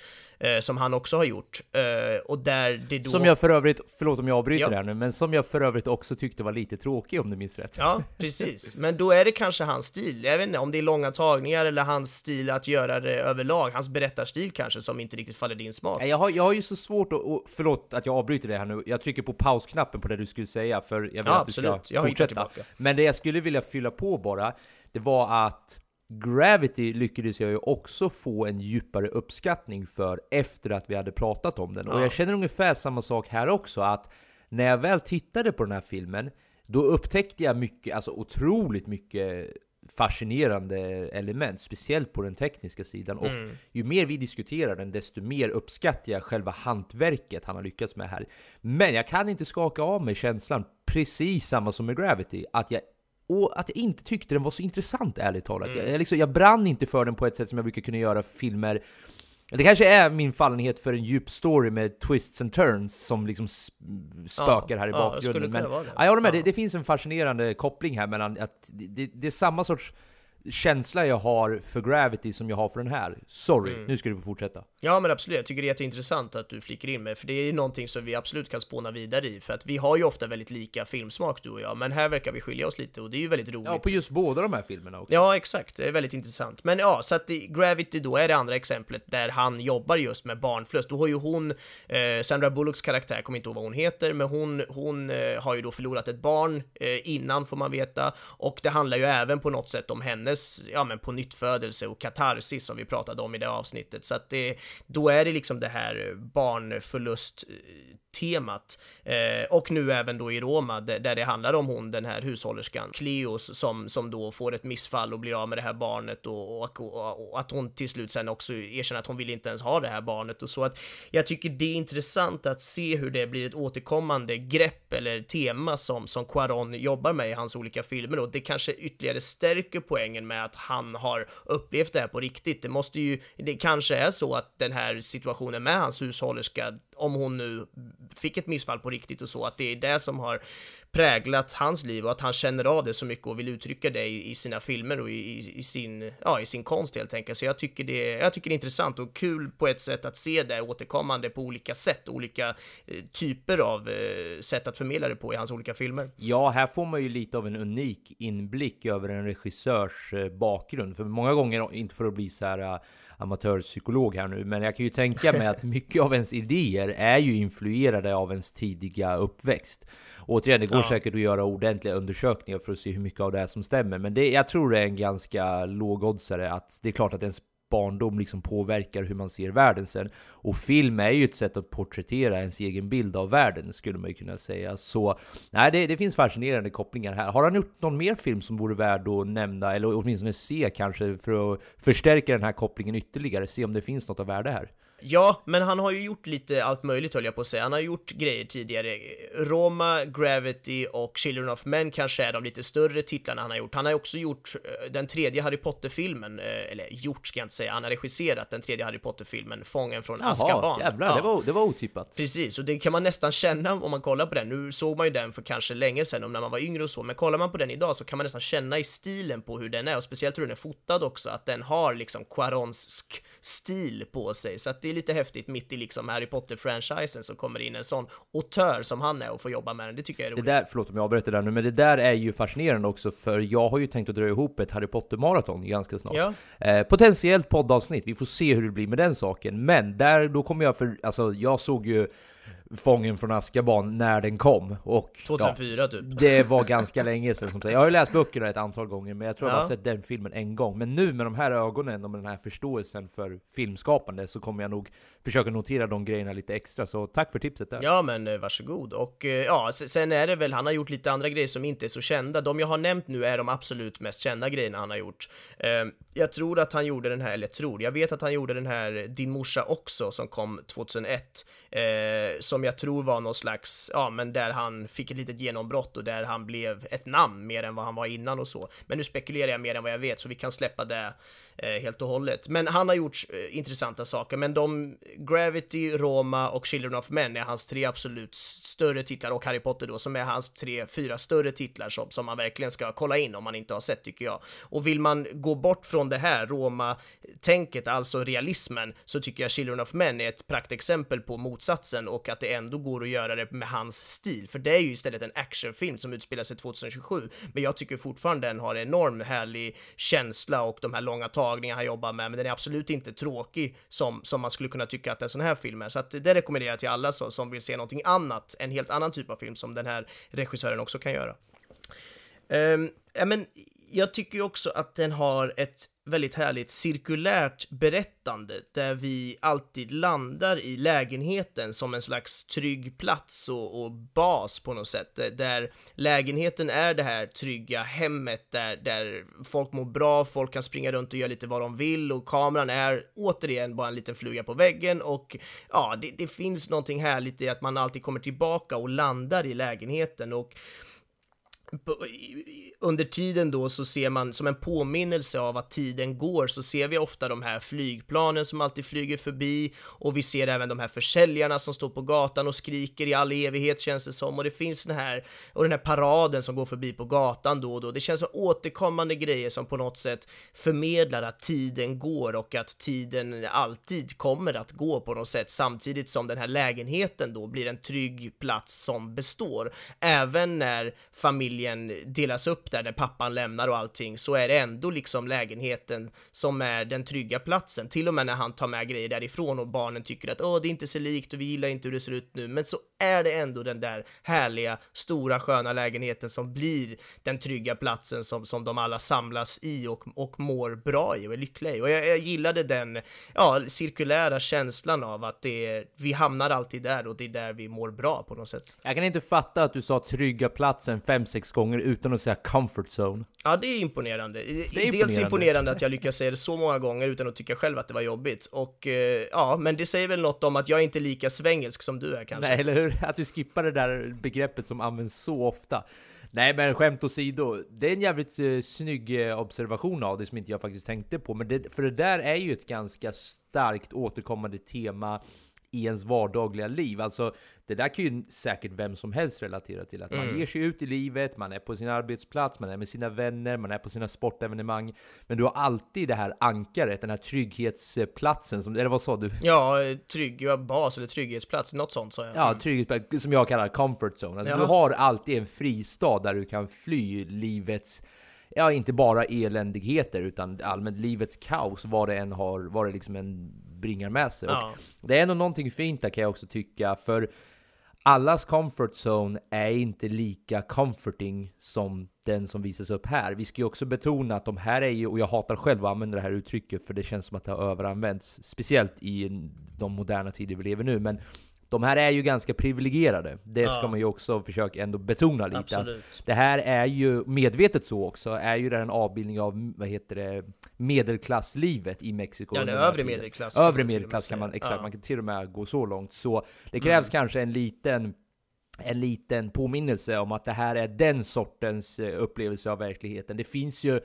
eh, som han också har gjort. Eh, och där det då... Som jag för övrigt, förlåt om jag avbryter Ja. det här nu, men som jag för övrigt också tyckte var lite tråkig om du minns rätt. Ja, precis. [laughs] Men då är det kanske hans stil. Jag vet inte om det är långa tagningar eller hans stil att göra det överlag. Hans berättarstil kanske som inte riktigt faller din smak. Jag har, jag har ju så svårt att, och, förlåt att jag avbryter det här nu, jag trycker på pausknappen på det du skulle säga, för jag vill Ja, att du ska absolut. Jag har hittat fortsätta. Men det jag skulle vilja fylla på bara, det var att Gravity lyckades jag ju också få en djupare uppskattning för efter att vi hade pratat om den. Och Ja. jag känner ungefär samma sak här också, att när jag väl tittade på den här filmen, då upptäckte jag mycket, alltså otroligt mycket fascinerande element, speciellt på den tekniska sidan. Och Mm. ju mer vi diskuterar den, desto mer uppskattar jag själva hantverket han har lyckats med här. Men jag kan inte skaka av mig känslan, precis samma som med Gravity, att jag och att jag inte tyckte den var så intressant ärligt talat. Mm. Jag, liksom, jag brann inte för den på ett sätt som jag brukar kunna göra för filmer Det kanske är min fallenhet för en djup story med twists and turns som liksom spökar här i ja, bakgrunden. Men, ja, jag håller med, det, det, finns en fascinerande koppling här mellan att det, det, det är samma sorts känsla jag har för Gravity som jag har för den här. Sorry, mm. nu ska du få fortsätta. Ja men absolut, jag tycker det är jätteintressant att du flickar in med, för det är någonting som vi absolut kan spåna vidare i, för att vi har ju ofta väldigt lika filmsmak du och jag, men här verkar vi skilja oss lite och det är ju väldigt roligt. Ja, på just båda de här filmerna också. Ja, exakt, det är väldigt intressant. Men ja, så att Gravity då är det andra exemplet där han jobbar just med barnflöst. Då har ju hon, eh, Sandra Bullocks karaktär, kommer inte ihåg vad hon heter, men hon, hon eh, har ju då förlorat ett barn eh, innan får man veta, och det handlar ju även på något sätt om hennes, ja men på nyttfödelse och katarsis som vi pratade om i det avsnittet. Så att det, då är det liksom det här eh, barnförlust temat. Eh, och nu även då i Roma där, där, det handlar om hon, den här hushållerskan, Cleos, som, som då får ett missfall och blir av med det här barnet och, och, och, och, att hon till slut sen också erkänner att hon vill inte ens ha det här barnet och så att jag tycker det är intressant att se hur det blir ett återkommande grepp eller tema som, som Quaron jobbar med i hans olika filmer och det kanske ytterligare stärker poängen med att han har upplevt det här på riktigt. Det måste ju, det kanske är så att den här situationen med hans hushållerska om hon nu fick ett missfall på riktigt och så, att det är det som har präglat hans liv och att han känner av det så mycket och vill uttrycka det i, i sina filmer och i, i, sin, ja, i sin konst helt enkelt. Så jag tycker, det, jag tycker det är intressant och kul på ett sätt att se det återkommande på olika sätt, olika eh, typer av eh, sätt att förmedla det på i hans olika filmer. Ja, här får man ju lite av en unik inblick över en regissörs eh, bakgrund, för många gånger, inte för att bli så här eh, amatörpsykolog här nu, men jag kan ju tänka mig att mycket av ens idéer är ju influerade av ens tidiga uppväxt. Återigen, det går ja. säkert att göra ordentliga undersökningar för att se hur mycket av det är som stämmer, men det, jag tror det är en ganska lågoddsare att det är klart att ens barndom liksom påverkar hur man ser världen sen. Och film är ju ett sätt att porträttera ens egen bild av världen, skulle man ju kunna säga. Så nej, det, det finns fascinerande kopplingar här. Har han gjort någon mer film som vore värd att nämna, eller åtminstone se kanske, för att förstärka den här kopplingen ytterligare? Se om det finns något av värde här? Ja, men han har ju gjort lite allt möjligt höll jag på att säga. Han har gjort grejer tidigare. Roma, Gravity och Children of Men kanske är de lite större titlarna han har gjort. Han har också gjort eh, den tredje Harry Potter-filmen, eh, eller gjort ska jag inte säga, han har regisserat den tredje Harry Potter-filmen, Fången från Jaha, Azkaban. jävlar, ja. det, var, det var otippat. Precis, och det kan man nästan känna om man kollar på den. Nu såg man ju den för kanske länge sedan, om när man var yngre och så, men kollar man på den idag så kan man nästan känna i stilen på hur den är, och speciellt hur den är fotad också, att den har liksom Quaronsk stil på sig, så att det är lite häftigt mitt i liksom Harry Potter-franchisen som kommer in en sån autör som han är och får jobba med den. Det tycker jag är roligt. Det där, förlåt om jag avbryter där nu, men det där är ju fascinerande också för jag har ju tänkt att dra ihop ett Harry Potter-maraton ganska snart. Ja. Eh, potentiellt poddavsnitt, vi får se hur det blir med den saken. Men där, då kommer jag för, alltså jag såg ju Fången från Azkaban när den kom. Och, 2004 ja, typ. Det var [laughs] ganska länge sedan som sagt. Jag har ju läst böckerna ett antal gånger, men jag tror ja. jag bara sett den filmen en gång. Men nu med de här ögonen och med den här förståelsen för filmskapande så kommer jag nog försöka notera de grejerna lite extra. Så tack för tipset där. Ja, men eh, varsågod. Och eh, ja, sen är det väl, han har gjort lite andra grejer som inte är så kända. De jag har nämnt nu är de absolut mest kända grejerna han har gjort. Ehm, jag tror att han gjorde den här, eller tror, jag vet att han gjorde den här Din morsa också som kom 2001 eh, som jag tror var någon slags, ja men där han fick ett litet genombrott och där han blev ett namn mer än vad han var innan och så. Men nu spekulerar jag mer än vad jag vet så vi kan släppa det Eh, helt och hållet. Men han har gjort eh, intressanta saker, men de Gravity, Roma och Children of Men är hans tre absolut större titlar och Harry Potter då som är hans tre, fyra större titlar som, som man verkligen ska kolla in om man inte har sett tycker jag. Och vill man gå bort från det här Roma-tänket, alltså realismen, så tycker jag Children of Men är ett praktexempel på motsatsen och att det ändå går att göra det med hans stil, för det är ju istället en actionfilm som utspelar sig 2027, men jag tycker fortfarande den har enorm härlig känsla och de här långa talen tagningar han jobbar med, men den är absolut inte tråkig som, som man skulle kunna tycka att en sån här film är, så att det rekommenderar jag till alla så, som vill se någonting annat, en helt annan typ av film som den här regissören också kan göra. Um, ja, men jag tycker ju också att den har ett väldigt härligt cirkulärt berättande där vi alltid landar i lägenheten som en slags trygg plats och, och, bas på något sätt. Eh, där lägenheten är det här trygga hemmet där, där folk mår bra, folk kan springa runt och göra lite vad de vill och kameran är återigen bara en liten fluga på väggen och ja, det, det finns någonting härligt i att man alltid kommer tillbaka och landar i lägenheten och under tiden då så ser man som en påminnelse av att tiden går så ser vi ofta de här flygplanen som alltid flyger förbi och vi ser även de här försäljarna som står på gatan och skriker i all evighet känns det som och det finns den här och den här paraden som går förbi på gatan då och då. Det känns som återkommande grejer som på något sätt förmedlar att tiden går och att tiden alltid kommer att gå på något sätt samtidigt som den här lägenheten då blir en trygg plats som består. Även när familjen delas upp där, när pappan lämnar och allting, så är det ändå liksom lägenheten som är den trygga platsen. Till och med när han tar med grejer därifrån och barnen tycker att åh, det är inte så likt och vi gillar inte hur det ser ut nu, men så är det ändå den där härliga, stora, sköna lägenheten som blir den trygga platsen som, som de alla samlas i och, och mår bra i och är lyckliga i. Och jag, jag gillade den, ja, cirkulära känslan av att det är, vi hamnar alltid där och det är där vi mår bra på något sätt. Jag kan inte fatta att du sa trygga platsen fem sex gånger utan att säga comfort zone. Ja, det är imponerande. är Dels imponerande. imponerande att jag lyckas säga det så många gånger utan att tycka själv att det var jobbigt. Och eh, ja, men det säger väl något om att jag är inte lika svängelsk som du är kanske. Nej, eller hur? Att du skippar det där begreppet som används så ofta. Nej, men skämt åsido, det är en jävligt eh, snygg eh, observation av det som inte jag faktiskt tänkte på. Men det, för det där är ju ett ganska starkt återkommande tema i ens vardagliga liv. Alltså, det där kan ju säkert vem som helst relatera till. Att man Mm. ger sig ut i livet, man är på sin arbetsplats, man är med sina vänner, man är på sina sportevenemang. Men du har alltid det här ankaret, den här trygghetsplatsen, som, eller vad sa du? Ja, trygg bas eller trygghetsplats, något sånt sa jag. Ja, trygghetsplats, som jag kallar comfort zone. Alltså, Ja. Du har alltid en fristad där du kan fly livets, ja inte bara eländigheter, utan allmänt livets kaos, vad det än har, vad det liksom än bringar med sig. Ja. Det är ändå någonting fint där kan jag också tycka, för allas comfort zone är inte lika comforting som den som visas upp här. Vi ska ju också betona att de här är ju, och jag hatar själv att använda det här uttrycket för det känns som att det har överanvänts, speciellt i de moderna tider vi lever nu, men de här är ju ganska privilegierade. Det ska Ja. man ju också försöka ändå betona lite. Att Absolut. det här är ju, medvetet så också, är ju en avbildning av, vad heter det, medelklasslivet i Mexiko. Ja, den övre medelklass Övre medelklass kan man, exakt, Ja. Mm. man kan till och med gå så långt. Så det krävs kanske en liten en liten påminnelse om att det här är den sortens eh, upplevelse av verkligheten. Det finns ju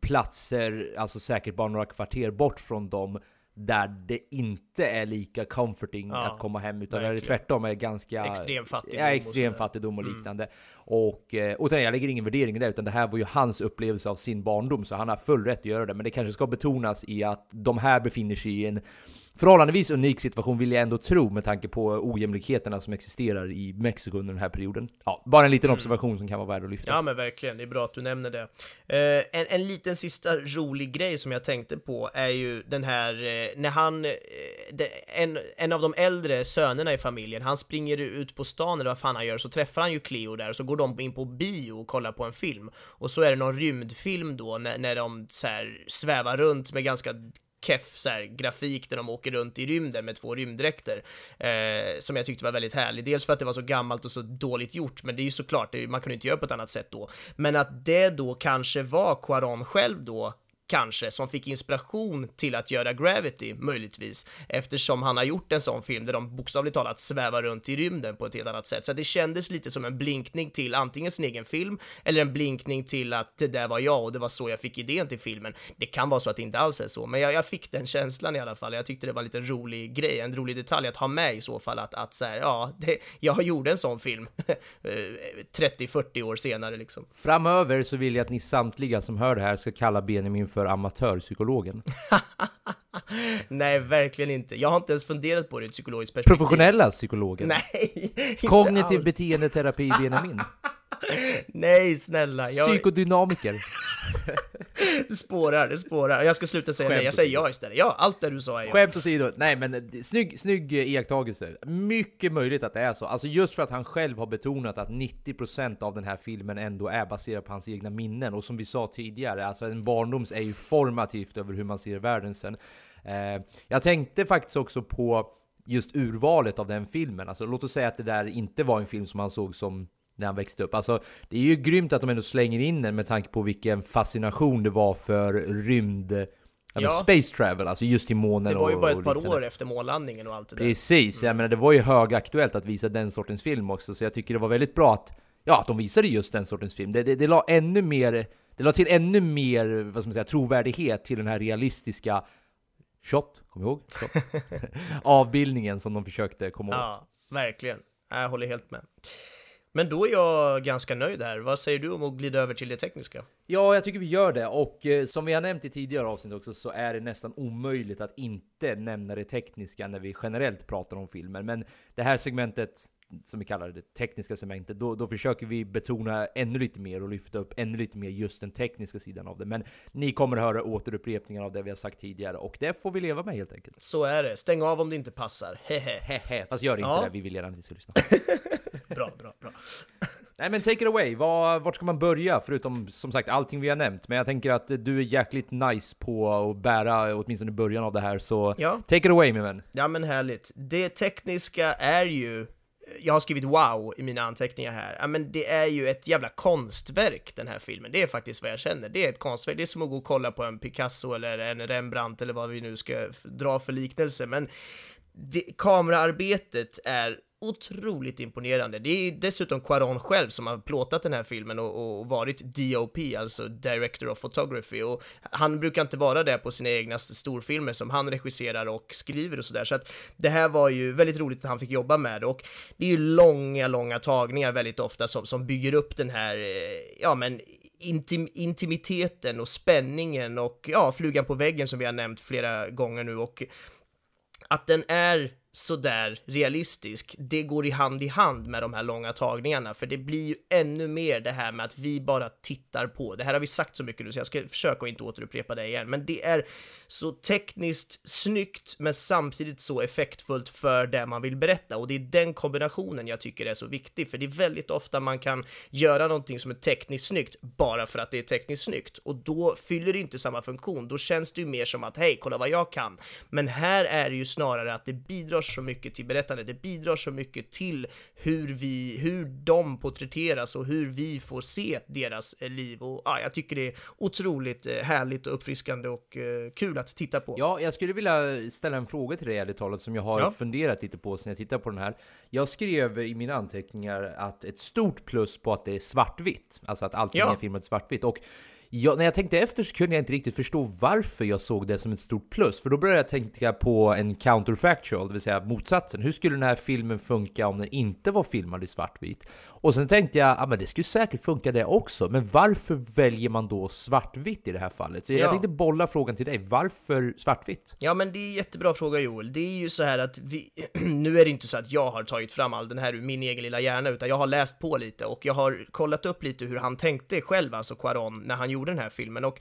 platser, alltså säkert bara några kvarter bort från dem, där det inte är lika comforting Ja, att komma hem, utan där det verkligen. tvärtom är ganska... Extrem fattigdom Ja, och extrem. Mm. fattigdom och liknande. Och, eh, och jag lägger ingen värdering i det, utan det här var ju hans upplevelse av sin barndom, så han har full rätt att göra det. Men det kanske ska betonas i att de här befinner sig i en förhållandevis unik situation, vill jag ändå tro, med tanke på ojämlikheterna som existerar i Mexiko under den här perioden. Ja, bara en liten observation som kan vara värd att lyfta. Mm. Ja men verkligen, det är bra att du nämner det. Eh, en, en liten sista rolig grej som jag tänkte på är ju den här, eh, när han, eh, det, en, en av de äldre sönerna i familjen, han springer ut på stan eller vad fan han gör, så träffar han ju Cleo där, och så går de in på bio och kollar på en film. Och så är det någon rymdfilm då, när, när de så här svävar runt med ganska keff så här, grafik där de åker runt i rymden med två rymddräkter eh, som jag tyckte var väldigt härlig. Dels för att det var så gammalt och så dåligt gjort, men det är ju såklart, det, man kunde inte göra på ett annat sätt då. Men att det då kanske var Quaron själv då kanske, som fick inspiration till att göra Gravity, möjligtvis, eftersom han har gjort en sån film där de bokstavligt talat svävar runt i rymden på ett helt annat sätt. Så det kändes lite som en blinkning till antingen sin egen film, eller en blinkning till att det där var jag och det var så jag fick idén till filmen. Det kan vara så att det inte alls är så, men jag, jag fick den känslan i alla fall. Jag tyckte det var en liten rolig grej, en rolig detalj att ha med i så fall, att, att så här, ja, det, jag gjorde en sån film [laughs] 30-40 år senare liksom. Framöver så vill jag att ni samtliga som hör det här ska kalla Benjamin för amatörpsykologen. [laughs] Nej, verkligen inte. Jag har inte ens funderat på det ur ett psykologiskt perspektiv. Professionella psykologen. Nej, [laughs] inte Kognitiv alls. beteendeterapi Benjamin. [laughs] [laughs] Nej, snälla. Jag Psykodynamiker. det [laughs] spårar, det spårar. Jag ska sluta säga nej, jag säger ja istället. Ja, allt det du sa är ja. Skämt åsido, nej men eh, snygg, snygg eh, iakttagelse. Mycket möjligt att det är så. Alltså just för att han själv har betonat att 90% av den här filmen ändå är baserad på hans egna minnen. Och som vi sa tidigare, alltså en barndoms är ju formativt över hur man ser världen sen. Eh, jag tänkte faktiskt också på just urvalet av den filmen. Alltså låt oss säga att det där inte var en film som han såg som när han växte upp. Alltså, det är ju grymt att de ändå slänger in den med tanke på vilken fascination det var för rymd... Ja. Ja. Space travel, alltså just till månen Det var ju bara ett par liknande. år efter månlandningen och allt det där. Precis, jag menar det var ju högaktuellt att visa den sortens film också, så jag tycker det var väldigt bra att ja, att de visade just den sortens film. Det, det, det la ännu mer, det la till ännu mer, vad ska man säga, trovärdighet till den här realistiska shot, kom ihåg? Shot. [laughs] Avbildningen som de försökte komma åt. Ja, verkligen. Jag håller helt med. Men då är jag ganska nöjd här. Vad säger du om att glida över till det tekniska? Ja, jag tycker vi gör det. Och eh, som vi har nämnt i tidigare avsnitt också så är det nästan omöjligt att inte nämna det tekniska när vi generellt pratar om filmer. Men det här segmentet, som vi kallar det, tekniska segmentet, då, då försöker vi betona ännu lite mer och lyfta upp ännu lite mer just den tekniska sidan av det. Men ni kommer att höra återupprepningar av det vi har sagt tidigare och det får vi leva med helt enkelt. Så är det. Stäng av om det inte passar. Hehe. [laughs] Hehe, fast gör inte Ja. det, vi vill gärna att ni ska lyssna. [laughs] Bra, bra, bra. Nej men take it away, Var, vart ska man börja? Förutom som sagt allting vi har nämnt. Men jag tänker att du är jäkligt nice på att bära åtminstone början av det här, så Ja. take it away min vän. Ja men härligt. Det tekniska är ju, jag har skrivit wow i mina anteckningar här, ja men det är ju ett jävla konstverk den här filmen, det är faktiskt vad jag känner, det är ett konstverk, det är som att gå och kolla på en Picasso eller en Rembrandt eller vad vi nu ska dra för liknelse, men det, kameraarbetet är otroligt imponerande. Det är dessutom Quaron själv som har plåtat den här filmen och, och varit DOP, alltså Director of Photography, och han brukar inte vara det på sina egna storfilmer som han regisserar och skriver och sådär, så att det här var ju väldigt roligt att han fick jobba med det, och det är ju långa, långa tagningar väldigt ofta som, som bygger upp den här, eh, ja men intim, intimiteten och spänningen och ja, flugan på väggen som vi har nämnt flera gånger nu. Och att den är sådär realistisk, det går i hand i hand med de här långa tagningarna, för det blir ju ännu mer det här med att vi bara tittar på. Det här har vi sagt så mycket nu, så jag ska försöka att inte återupprepa det igen, men det är så tekniskt snyggt, men samtidigt så effektfullt för det man vill berätta, och det är den kombinationen jag tycker är så viktig, för det är väldigt ofta man kan göra någonting som är tekniskt snyggt bara för att det är tekniskt snyggt, och då fyller det inte samma funktion, då känns det ju mer som att hej, kolla vad jag kan. Men här är det ju snarare att det bidrar så mycket till berättandet, det bidrar så mycket till hur vi, hur de porträtteras och hur vi får se deras eh, liv och ja, jag tycker det är otroligt eh, härligt och uppfriskande och eh, kul att titta på. Ja, jag skulle vilja ställa en fråga till dig ärligt talat som jag har Ja. funderat lite på sen jag tittade på den här. Jag skrev i mina anteckningar att ett stort plus på att det är svartvitt, alltså att allting Ja. är filmat svartvitt. Och jag, när jag tänkte efter så kunde jag inte riktigt förstå varför jag såg det som ett stort plus. För då började jag tänka på en counterfactual, det vill säga motsatsen. Hur skulle den här filmen funka om den inte var filmad i svartvit? Och sen tänkte jag, ja men det skulle säkert funka det också. Men varför väljer man då svartvitt i det här fallet? Så jag Ja. tänkte bolla frågan till dig. Varför svartvitt? Ja, men det är en jättebra fråga Joel. Det är ju så här att vi, [clears throat] nu är det inte så att jag har tagit fram all den här ur min egen lilla hjärna, utan jag har läst på lite och jag har kollat upp lite hur han tänkte själv, alltså Quaron, när han gjorde den här filmen. Och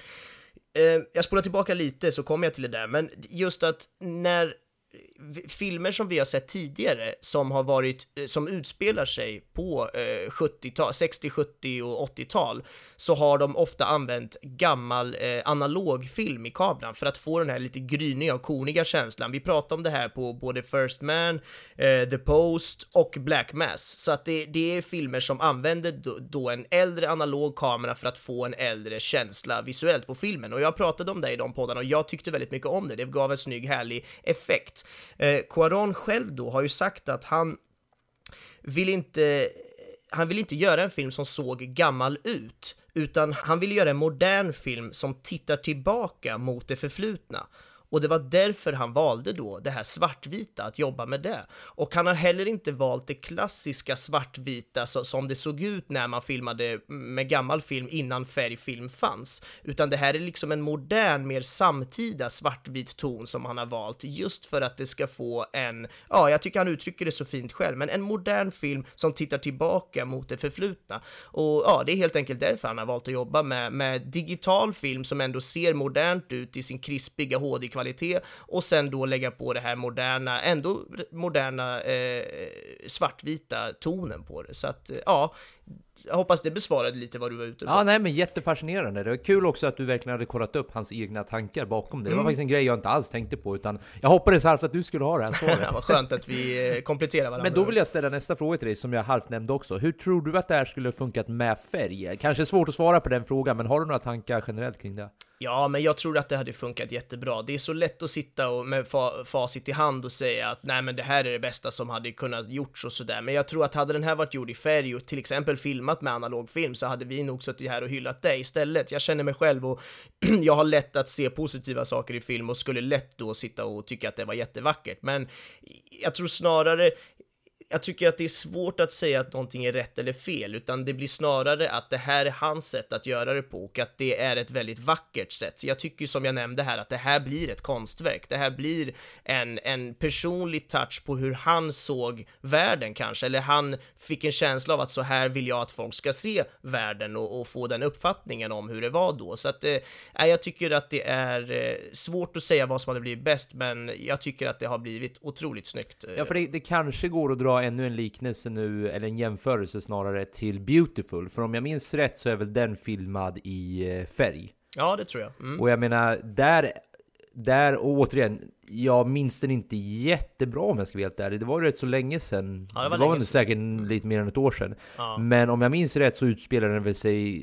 eh, jag spolar tillbaka lite så kommer jag till det där, men just att när filmer som vi har sett tidigare som har varit, eh, som utspelar sig på eh, 70-tal, 60, 70 och 80-tal så har de ofta använt gammal eh, analog film i kameran för att få den här lite gryniga och korniga känslan. Vi pratade om det här på både First Man, eh, The Post och Black Mass, så att det, det är filmer som använder då, då en äldre analog kamera för att få en äldre känsla visuellt på filmen. Och jag pratade om det i de poddarna och jag tyckte väldigt mycket om det. Det gav en snygg, härlig effekt. Eh, Quaron själv då har ju sagt att han vill inte han vill inte göra en film som såg gammal ut, utan han vill göra en modern film som tittar tillbaka mot det förflutna. Och det var därför han valde då det här svartvita, att jobba med det. Och han har heller inte valt det klassiska svartvita så, som det såg ut när man filmade med gammal film innan färgfilm fanns. Utan det här är liksom en modern, mer samtida svartvit ton som han har valt just för att det ska få en, ja, jag tycker han uttrycker det så fint själv, men en modern film som tittar tillbaka mot det förflutna. Och ja, det är helt enkelt därför han har valt att jobba med, med digital film som ändå ser modernt ut i sin krispiga HD kvalitet och sen då lägga på det här moderna, ändå moderna eh, svartvita tonen på det. Så att, eh, ja, jag hoppas det besvarade lite vad du var ute på. Ja, nej men jättefascinerande. Det var kul också att du verkligen hade kollat upp hans egna tankar bakom det. Det var faktiskt en grej jag inte alls tänkte på, utan jag hoppades halvt att du skulle ha det här svaret. [laughs] Vad skönt att vi eh, kompletterar varandra. Men då vill jag ställa nästa fråga till dig som jag halvt nämnde också. Hur tror du att det här skulle funkat med färg? Kanske svårt att svara på den frågan, men har du några tankar generellt kring det? Ja, men jag tror att det hade funkat jättebra. Det är så lätt att sitta och med fa facit i hand och säga att nej, men det här är det bästa som hade kunnat gjorts och sådär. Men jag tror att hade den här varit gjord i färg och till exempel filmad filmat med analog film så hade vi nog suttit här och hyllat dig istället. Jag känner mig själv och [clears throat] jag har lätt att se positiva saker i film och skulle lätt då sitta och tycka att det var jättevackert. Men jag tror snarare, jag tycker att det är svårt att säga att någonting är rätt eller fel, utan det blir snarare att det här är hans sätt att göra det på och att det är ett väldigt vackert sätt. Så jag tycker som jag nämnde här att det här blir ett konstverk. Det här blir en, en personlig touch på hur han såg världen kanske, eller han fick en känsla av att så här vill jag att folk ska se världen och, och få den uppfattningen om hur det var då. Så att eh, jag tycker att det är eh, svårt att säga vad som hade blivit bäst, men jag tycker att det har blivit otroligt snyggt. Eh. Ja, för det, det kanske går att dra ännu en liknelse nu, eller en jämförelse snarare, till Beautiful. För om jag minns rätt så är väl den filmad i eh, färg. Ja, det tror jag. Mm. Och jag menar, där, där och återigen, jag minns den inte jättebra om jag ska vara helt ärlig. Det var rätt så länge sedan. Ja, det var det var sedan. säkert lite mer än ett år sedan. Ja. Men om jag minns rätt så utspelar den väl sig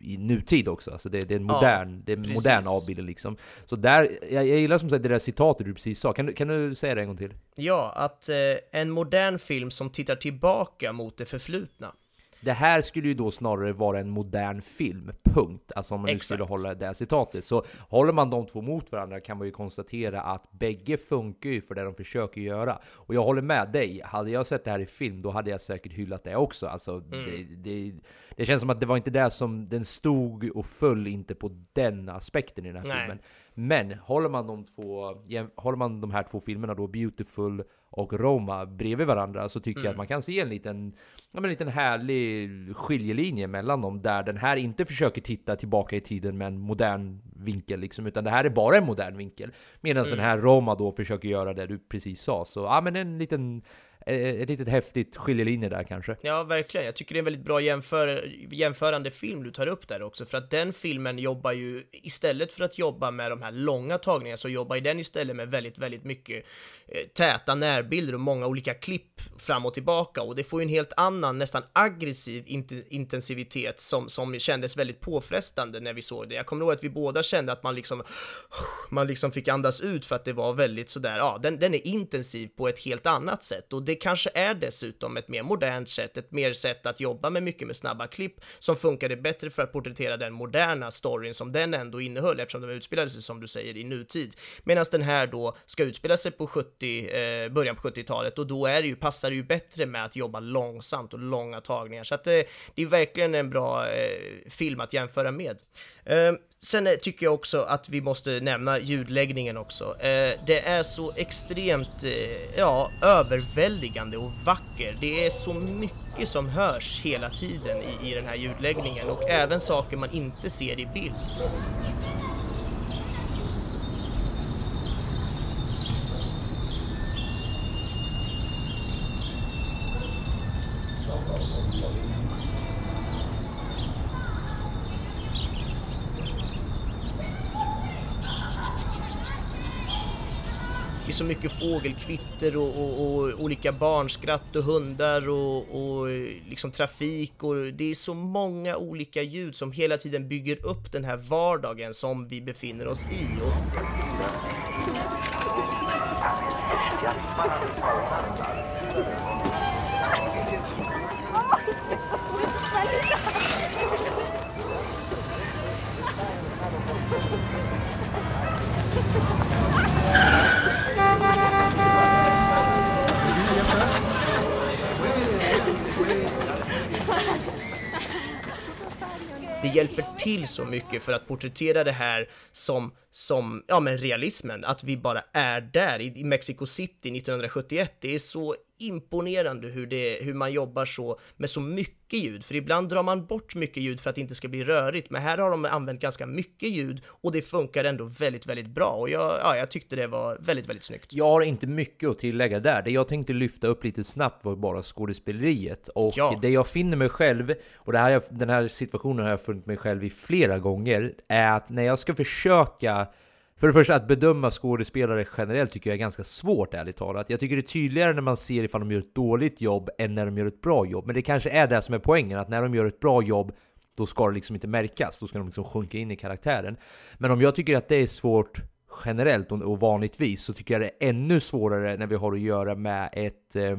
i nutid också. Alltså det, det är en Ja, modern, det är en precis. modern avbild liksom. Så där, jag, jag gillar som sagt det där citatet du precis sa. Kan du, kan du säga det en gång till? Ja, att eh, en modern film som tittar tillbaka mot det förflutna. Det här skulle ju då snarare vara en modern film, punkt. Alltså om man nu Exakt. skulle hålla det här citatet. Så håller man de två mot varandra kan man ju konstatera att bägge funkar ju för det de försöker göra. Och jag håller med dig, hade jag sett det här i film då hade jag säkert hyllat det också. Alltså, Mm. det, det, det känns som att det var inte det som den stod och föll inte på den aspekten i den här Nej. filmen. Men håller man, de två, håller man de här två filmerna då, Beautiful och Roma, bredvid varandra så tycker jag att man kan se en liten, ja, men en liten härlig skiljelinje mellan dem där den här inte försöker titta tillbaka i tiden med en modern vinkel liksom, utan det här är bara en modern vinkel. Medan den här Roma då försöker göra det du precis sa. Så ja, men en liten, ett litet häftigt skiljelinje där kanske. Ja, verkligen. Jag tycker det är en väldigt bra jämför jämförande film du tar upp där också, för att den filmen jobbar ju, istället för att jobba med de här långa tagningarna, så jobbar ju den istället med väldigt, väldigt mycket eh, täta närbilder och många olika klipp fram och tillbaka, och det får ju en helt annan, nästan aggressiv int- intensivitet som, som kändes väldigt påfrestande när vi såg det. Jag kommer ihåg att vi båda kände att man liksom, man liksom fick andas ut för att det var väldigt sådär, ja, den, den är intensiv på ett helt annat sätt och det kanske är dessutom ett mer modernt sätt, ett mer sätt att jobba med mycket med snabba klipp som funkade bättre för att porträttera den moderna storyn som den ändå innehöll eftersom den utspelade sig som du säger i nutid. Medan den här då ska utspela sig på 70, eh, början på 70-talet och då är det ju, passar det ju bättre med att jobba långsamt och långa tagningar. Så att det, det är verkligen en bra eh, film att jämföra med. Ehm, sen eh, tycker jag också att vi måste nämna ljudläggningen också. Ehm, det är så extremt, eh, ja, överväldigande och vacker. Det är så mycket som hörs hela tiden i, i den här ljudläggningen och även saker man inte ser i bild. Så mycket fågelkvitter och, och, och olika barnskratt och hundar och, och liksom trafik och det är så många olika ljud som hela tiden bygger upp den här vardagen som vi befinner oss i. det hjälper till så mycket för att porträttera det här som, som ja men realismen, att vi bara är där i, i Mexico City 1971. Det är så imponerande hur, det, hur man jobbar så med så mycket ljud, för ibland drar man bort mycket ljud för att det inte ska bli rörigt, men här har de använt ganska mycket ljud och det funkar ändå väldigt, väldigt bra och jag, ja, jag tyckte det var väldigt, väldigt snyggt. Jag har inte mycket att tillägga där. Det jag tänkte lyfta upp lite snabbt var bara skådespeleriet. Och Ja. det jag finner mig själv, och det här, den här situationen har jag funnit mig själv i flera gånger, är att när jag ska försöka för det första, att bedöma skådespelare generellt tycker jag är ganska svårt ärligt talat. Jag tycker det är tydligare när man ser ifall de gör ett dåligt jobb än när de gör ett bra jobb. Men det kanske är det som är poängen, att när de gör ett bra jobb då ska det liksom inte märkas, då ska de liksom sjunka in i karaktären. Men om jag tycker att det är svårt generellt och vanligtvis så tycker jag det är ännu svårare när vi har att göra med ett, eh,